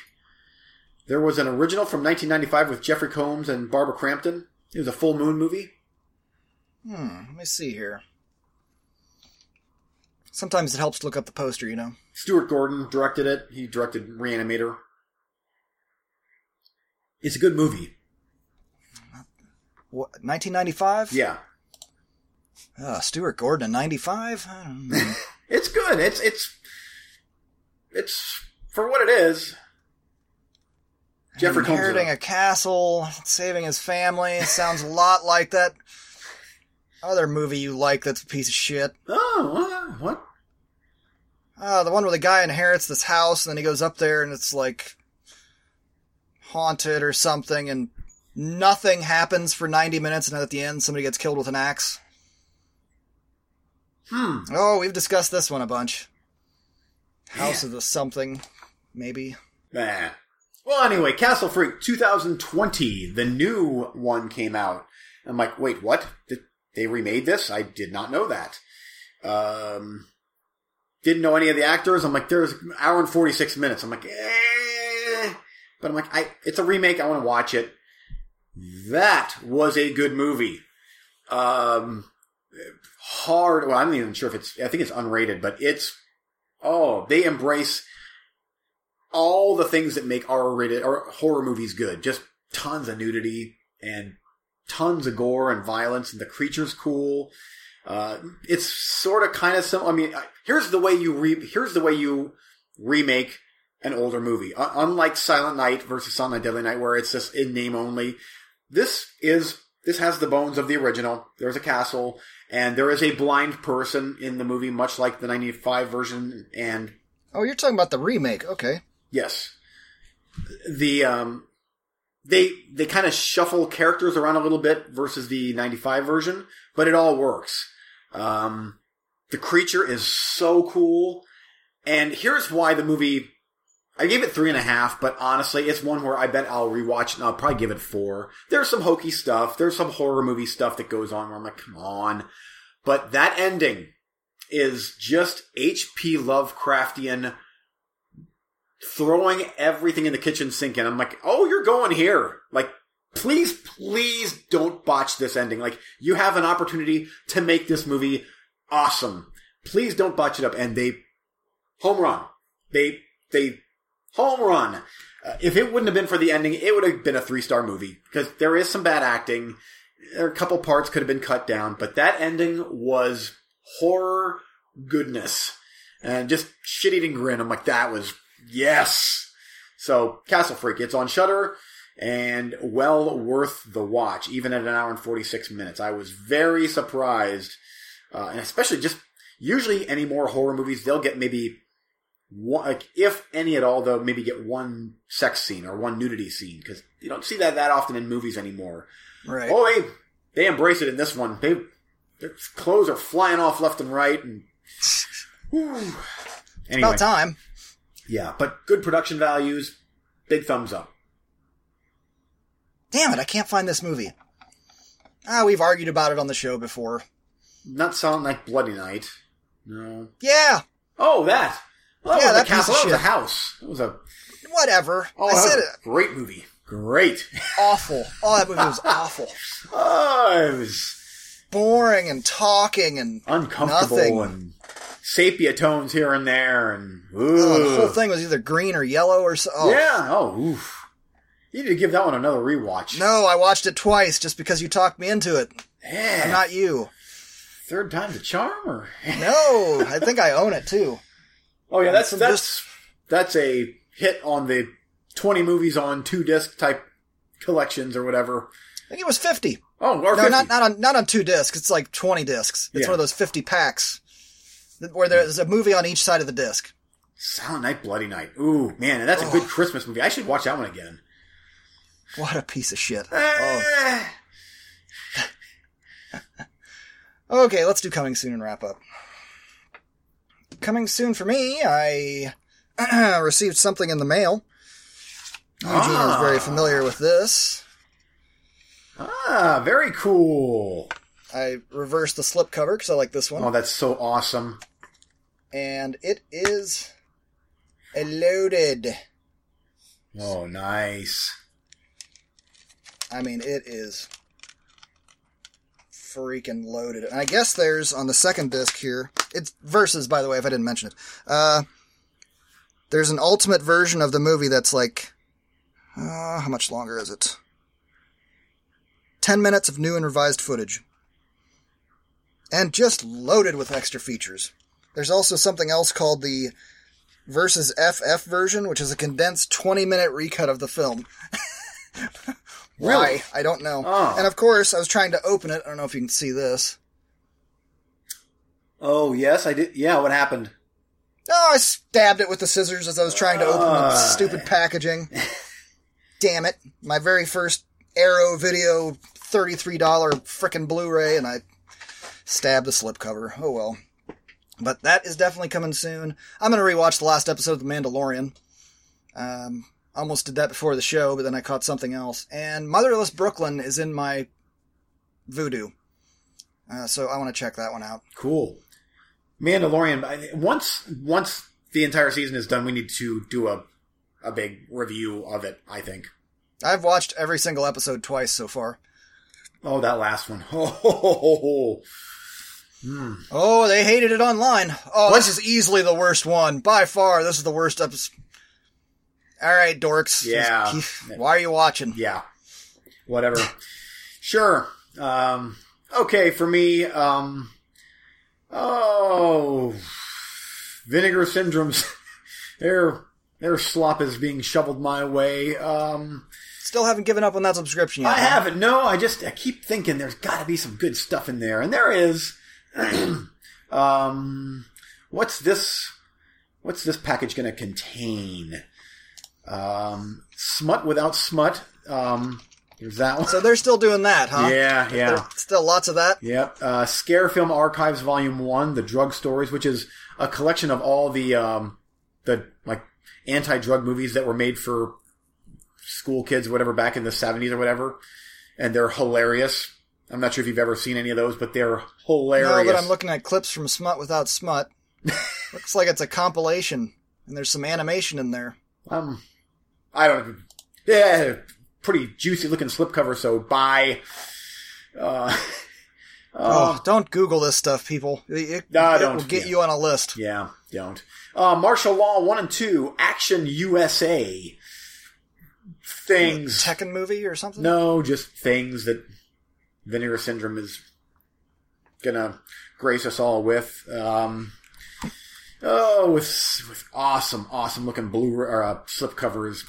B: There was an original from 1995 with Jeffrey Combs and Barbara Crampton. It was a full moon movie.
A: Hmm, let me see here. Sometimes it helps to look up the poster, you know.
B: Stuart Gordon directed it. He directed Re-Animator. It's a good movie.
A: What, 1995?
B: Yeah.
A: Uh, Stuart Gordon in 95? I don't know.
B: It's good. It's it's it's for what it is. Jeffrey Combs.
A: Inheriting a castle, saving his family. Sounds a lot like that other movie you like that's a piece of shit.
B: Oh, what? what?
A: Uh, the one where the guy inherits this house and then he goes up there and it's like haunted or something and nothing happens for 90 minutes and then at the end somebody gets killed with an axe.
B: Hmm.
A: Oh, we've discussed this one a bunch. House
B: Yeah.
A: of the something, maybe.
B: Nah. Well, anyway, Castle Freak 2020, the new one came out. I'm like, wait, what? Did they remade this? I did not know that. Um, didn't know any of the actors. I'm like, there's an hour and 46 minutes. I'm like, eh. But I'm like, I, it's a remake. I want to watch it. That was a good movie. Um, hard. Well, I'm not even sure if it's, I think it's unrated, but it's, oh, they embrace all the things that make R-rated or horror movies good. Just tons of nudity and tons of gore and violence, and the creature's cool. Uh, it's sort of kind of some. I mean, here's the way you re- here's the way you remake an older movie. Uh, unlike Silent Night versus Silent Night Deadly Night, where it's just in name only. This is this has the bones of the original. There's a castle, and there is a blind person in the movie, much like the '95 version, and
A: Oh, you're talking about the remake. Okay.
B: Yes. The um they they kind of shuffle characters around a little bit versus the 95 version, but it all works. Um the creature is so cool. And here's why the movie I gave it three and a half, but honestly, it's one where I bet I'll rewatch and I'll probably give it four. There's some hokey stuff. There's some horror movie stuff that goes on where I'm like, come on. But that ending is just H.P. Lovecraftian throwing everything in the kitchen sink and I'm like, oh, you're going here. Like, please, please don't botch this ending. Like, you have an opportunity to make this movie awesome. Please don't botch it up. And they, home run. They, they, home run. Uh, if it wouldn't have been for the ending, it would have been a three star movie because there is some bad acting. There are a couple parts could have been cut down, but that ending was horror goodness and just shit eating grin. I'm like, that was yes. So Castle Freak, it's on Shudder and well worth the watch, even at an hour and 46 minutes. I was very surprised, uh, and especially just usually any more horror movies, they'll get maybe one, like if any at all, they'll maybe get one sex scene or one nudity scene because you don't see that that often in movies anymore.
A: Right.
B: Oh, they they embrace it in this one. They their clothes are flying off left and right, and Whew. Anyway,
A: About time.
B: Yeah, but good production values. Big thumbs up.
A: Damn it, I can't find this movie. Ah, we've argued about it on the show before.
B: Not Silent Night, Bloody Night. No.
A: Yeah,
B: Oh, that. Oh,
A: Yeah,
B: the
A: that piece
B: castle.
A: of
B: That was a house. That was a.
A: whatever.
B: Oh,
A: I
B: that
A: said
B: was
A: it.
B: a great movie. Great.
A: Awful. Oh, that movie was awful.
B: Oh, it was
A: Boring and talking and
B: uncomfortable
A: Nothing.
B: and sepia tones here and there, and
A: oh, the whole thing was either green or yellow or so. Oh.
B: Yeah. Oh, oof. You need to give that one another rewatch.
A: No, I watched it twice just because you talked me into it.
B: Yeah.
A: I'm not you.
B: Third time's a charm, or
A: No, I think I own it too.
B: oh yeah, that's that's that's a hit on the twenty movies on two disc type collections or whatever.
A: I think it was 50.
B: Oh, or
A: No,
B: 50.
A: not not on not on two discs. It's like 20 discs. It's
B: Yeah.
A: one of those 50 packs where there's a movie on each side of the disc.
B: Silent Night, Bloody Night. Ooh, man, that's a
A: Oh.
B: good Christmas movie. I should watch that one again.
A: What a piece of shit. Oh.
B: Eh.
A: Okay, let's do coming soon and wrap up. Coming soon for me, I received something in the mail. Eugene is very
B: Ah.
A: familiar with this.
B: Ah, very cool.
A: I reversed the slipcover because I like this one.
B: Oh, that's so awesome.
A: and it is a loaded.
B: Oh, nice.
A: I mean, it is freaking loaded. And I guess there's on the second disc here. It's Versus, by the way, if I didn't mention it. Uh, there's an ultimate version of the movie that's like, uh, how much longer is it? Ten minutes of new and revised footage, and just loaded with extra features. There's also something else called the versus FF version, which is a condensed 20 minute recut of the film. Why?
B: Really?
A: I don't know.
B: Oh.
A: And of course, I was trying to open it. I don't know if you can see this.
B: Oh, yes, I did. Yeah, what happened?
A: Oh, I stabbed it with the scissors as I was trying to open the
B: Ah.
A: stupid packaging. Damn it. My very first Arrow Video $33 frickin' Blu-ray, and I stabbed the slipcover. Oh well. But that is definitely coming soon. I'm gonna rewatch the last episode of The Mandalorian. Um, almost did that before the show, but then I caught something else. And Motherless Brooklyn is in my Vudu. Uh, so I want to check that one out.
B: Cool. Mandalorian. Once once the entire season is done, we need to do a a big review of it. I think.
A: I've watched every single episode twice so far.
B: Oh, that last one. Oh, ho, ho, ho, ho. Hmm.
A: Oh, they hated it online. Oh,
B: What?
A: this is easily the worst one. By far, this is the worst episode. Alright, dorks.
B: Yeah.
A: Why are you watching?
B: Yeah. Whatever. sure. Um, okay, for me, um, oh, Vinegar Syndrome's. their their slop is being shoveled my way. Um,
A: Still haven't given up on that subscription yet.
B: I haven't. No, I just I keep thinking there's got to be some good stuff in there, and there is. um, what's this? What's this package going to contain? Um, smut without smut. Um, there's that one.
A: So they're still doing that, huh?
B: yeah, yeah.
A: There- Still lots of that?
B: Yep. Uh, Scare Film Archives Volume One: The Drug Stories, which is a collection of all the um, the like anti-drug movies that were made for school kids, whatever, back in the seventies or whatever, and they're hilarious. I'm not sure if you've ever seen any of those, but they're hilarious.
A: No, but I'm looking at clips from Smut Without Smut. Looks like it's a compilation, and there's some animation in there.
B: Um, I don't. Yeah, pretty juicy looking slipcover. So buy. Uh,
A: Oh,
B: um,
A: don't Google this stuff, people. It,
B: No,
A: it
B: don't,
A: will get
B: yeah.
A: you on a list.
B: Yeah, don't. Uh, Martial Law 1 and 2, Action USA. Things.
A: Tekken movie or something?
B: No, just things that Vinegar Syndrome is gonna grace us all with. Um, oh, with, with awesome, awesome looking blue, or, uh, slip covers.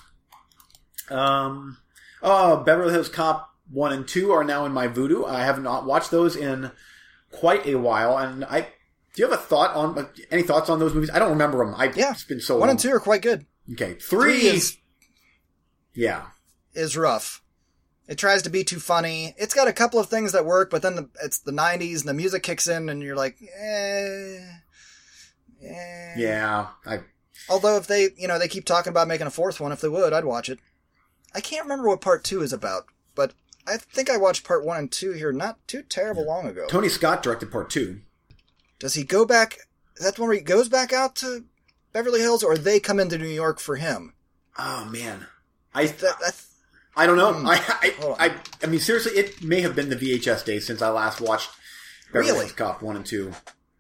B: Um, oh, Beverly Hills Cop 1 and 2 are now in my Vudu. I have not watched those in quite a while, and I, do you have a thought on, any thoughts on those movies? I don't remember them. I,
A: Yeah.
B: It's been so
A: One
B: long.
A: and two are quite good.
B: Okay, three,
A: Three is
B: yeah.
A: is rough. It tries to be too funny. It's got a couple of things that work, but then the, it's the '90s and the music kicks in, and you're like, eh. Eh.
B: Yeah, I
A: Although if they, you know, they keep talking about making a fourth one, if they would, I'd watch it. I can't remember what part two is about, but I think I watched part one and two here not too terrible long ago.
B: Tony Scott directed part two.
A: Does he go back? Is that the one where he goes back out to Beverly Hills, or they come into New York for him?
B: Oh man, I
A: That, that,
B: I don't know.
A: Hmm.
B: I, I. I I mean seriously, it may have been the VHS days since I last watched Beverly
A: Really?
B: Hills Cop one and two.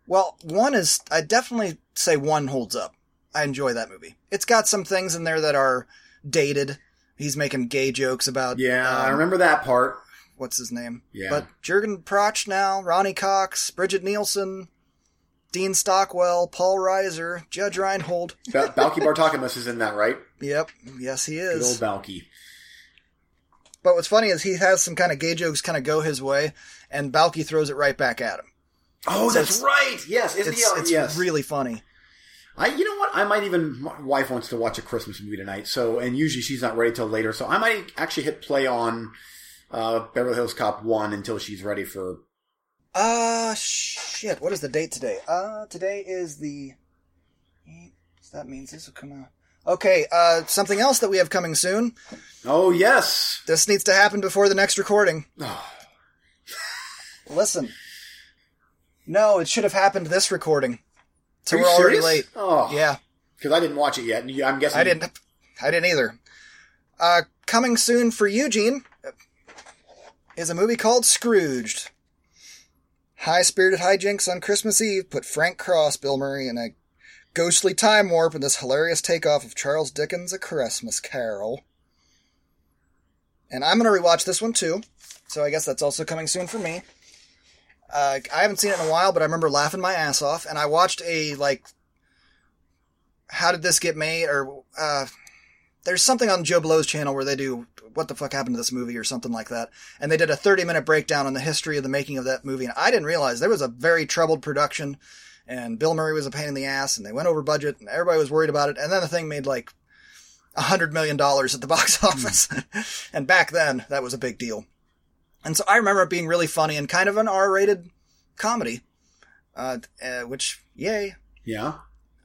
A: well, one is I definitely say one holds up. I enjoy that movie. It's got some things in there that are dated. He's making gay jokes about
B: Yeah, I
A: um,
B: remember that part.
A: what's his name?
B: Yeah.
A: But Jurgen Proch now, Ronny Cox, Brigitte Nielsen, Dean Stockwell, Paul Reiser, Judge Reinhold.
B: Ba- Balki Bartokomous is in that, right?
A: Yep, yes he
B: Good old
A: is.
B: Balky.
A: But what's funny is he has some kind of gay jokes kind of go his way, and Balki throws it right back at him.
B: Oh,
A: So
B: that's right. Yes, isn't
A: It's,
B: he?
A: it's
B: yes.
A: really funny.
B: I, you know what? I might even. My wife wants to watch a Christmas movie tonight, so and usually she's not ready till later. So I might actually hit play on uh, Beverly Hills Cop one until she's ready for.
A: Uh, shit. What is the date today? Uh, today is the. That means this will come out. Okay, uh, something else that we have coming soon.
B: Oh yes.
A: This needs to happen before the next recording. Listen. No, it should have happened this recording. So
B: are
A: we're already
B: serious?
A: late.
B: Oh,
A: Yeah,
B: Because I didn't watch it yet, I'm guessing
A: I didn't. I didn't either. Uh, coming soon for Eugene is a movie called Scrooged. High spirited hijinks on Christmas Eve put Frank Cross, Bill Murray, in a ghostly time warp in this hilarious takeoff of Charles Dickens' A Christmas Carol. And I'm going to rewatch this one too, so I guess that's also coming soon for me. Uh, I haven't seen it in a while, but I remember laughing my ass off, and I watched a like, how did this get made, or uh, there's something on Joe Blow's channel where they do what the fuck happened to this movie or something like that, and they did a 30 minute breakdown on the history of the making of that movie, and I didn't realize there was a very troubled production, and Bill Murray was a pain in the ass, and they went over budget, and everybody was worried about it, and then the thing made like a hundred million dollars at the box office, and back then that was a big deal. And so I remember it being really funny and kind of an R-rated comedy, uh, uh, which yay.
B: Yeah.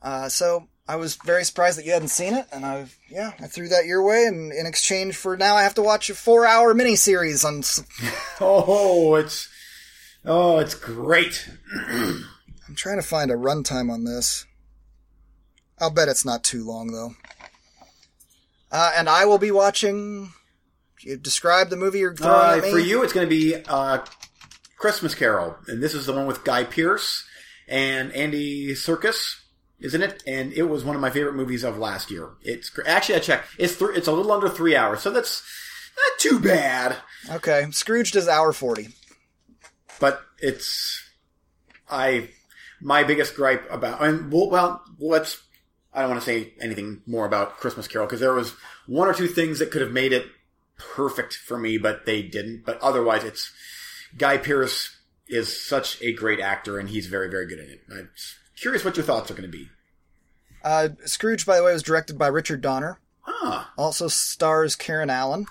A: Uh, so I was very surprised that you hadn't seen it, and I yeah I threw that your way, and in exchange for now I have to watch a four-hour miniseries on.
B: Oh, it's. Oh, it's great.
A: I'm trying to find a runtime on this. I'll bet it's not too long though. Uh, and I will be watching. You describe the movie you're throwing
B: Uh,
A: at me.
B: for you, it's going to be uh, Christmas Carol, and this is the one with Guy Pearce and Andy Serkis, isn't it? And it was one of my favorite movies of last year. It's actually I checked. It's th- it's a little under three hours, so that's not too bad.
A: Okay, Scrooge is hour forty.
B: But it's I my biggest gripe about and well, well let's I don't want to say anything more about Christmas Carol because there was one or two things that could have made it perfect for me, but they didn't. But otherwise, it's Guy Pearce is such a great actor and he's very very good in it. I'm curious what your thoughts are going to be.
A: Uh, Scrooge, by the way, was directed by Richard Donner.
B: Ah,
A: Also stars Karen Allen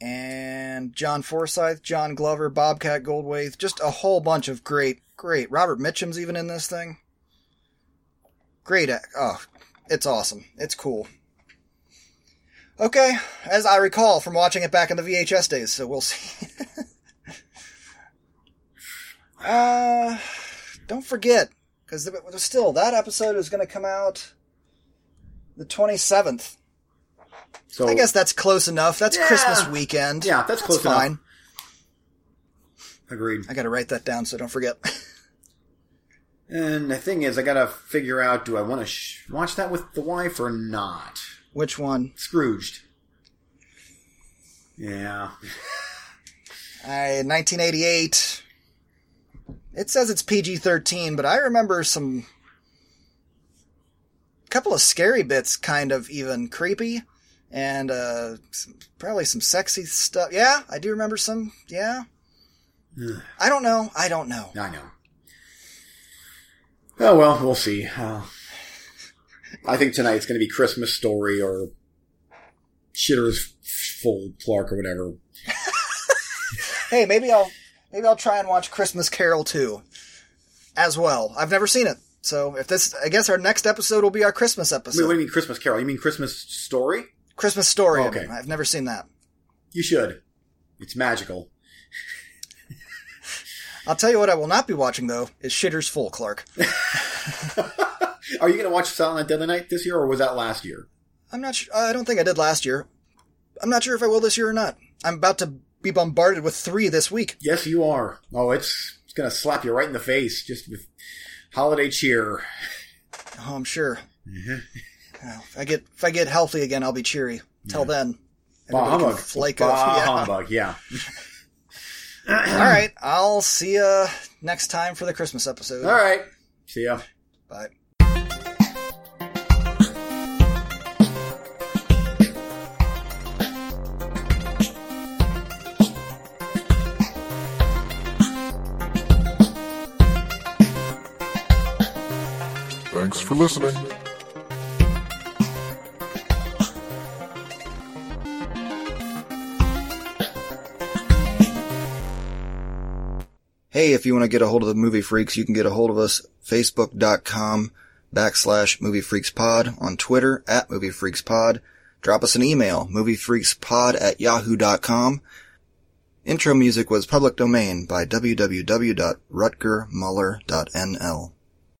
A: and John Forsythe, John Glover, Bobcat Goldthwait, just a whole bunch of great, great. Robert Mitchum's even in this thing. Great. Oh, it's awesome. It's cool. Okay, as I recall from watching it back in the VHS days, so we'll see. uh, don't forget, because still, that episode is going to come out the 27th.
B: So
A: I guess that's close enough. That's
B: Yeah.
A: Christmas weekend.
B: Yeah, that's close enough.
A: fine.
B: agreed.
A: I got to write that down so don't forget.
B: And the thing is, I got to figure out: do I want to sh- watch that with the wife or not?
A: Which one?
B: Scrooged. Yeah.
A: I 1988. It says it's PG-13, but I remember some couple of scary bits, kind of even creepy, and uh, some, probably some sexy stuff. Yeah, I do remember some. Yeah.
B: Ugh.
A: I don't know. I don't know.
B: I know. Oh well, we'll see. Uh, I think tonight's going to be Christmas Story or Shitter's Full Clark or whatever.
A: Hey, maybe I'll maybe I'll try and watch Christmas Carol too, as well. I've never seen it, So if this, I guess our next episode will be our Christmas
B: Wait,
A: episode.
B: what do you mean Christmas Carol? You mean Christmas Story?
A: Christmas story.
B: Okay.
A: I've never seen that.
B: You should. It's magical.
A: I'll tell you what I will not be watching though is Shitter's Full, Clark.
B: Are you going to watch Silent Night Deadly Night this year, or was that last year?
A: I'm not sure. I don't think I did last year. I'm not sure if I will this year or not. I'm about to be bombarded with three this week.
B: Yes, you are. Oh, it's it's going to slap you right in the face just with holiday cheer.
A: Oh, I'm sure. Well, if I get if I get healthy again, I'll be cheery. Till then,
B: Bah
A: everybody can
B: humbug.
A: flake
B: bah
A: off. Yeah.
B: humbug, yeah.
A: All right, I'll see you next time for the Christmas episode.
B: All right. See ya.
A: Bye.
C: Thanks for listening.
A: Hey, if you want to get a hold of the Movie Freaks, you can get a hold of us facebook.com backslash Movie Freaks Pod, on Twitter at Movie Freaks Pod. Drop us an email, moviefreakspod at yahoo.com. Intro music was public domain by www.rutgermuller.nl.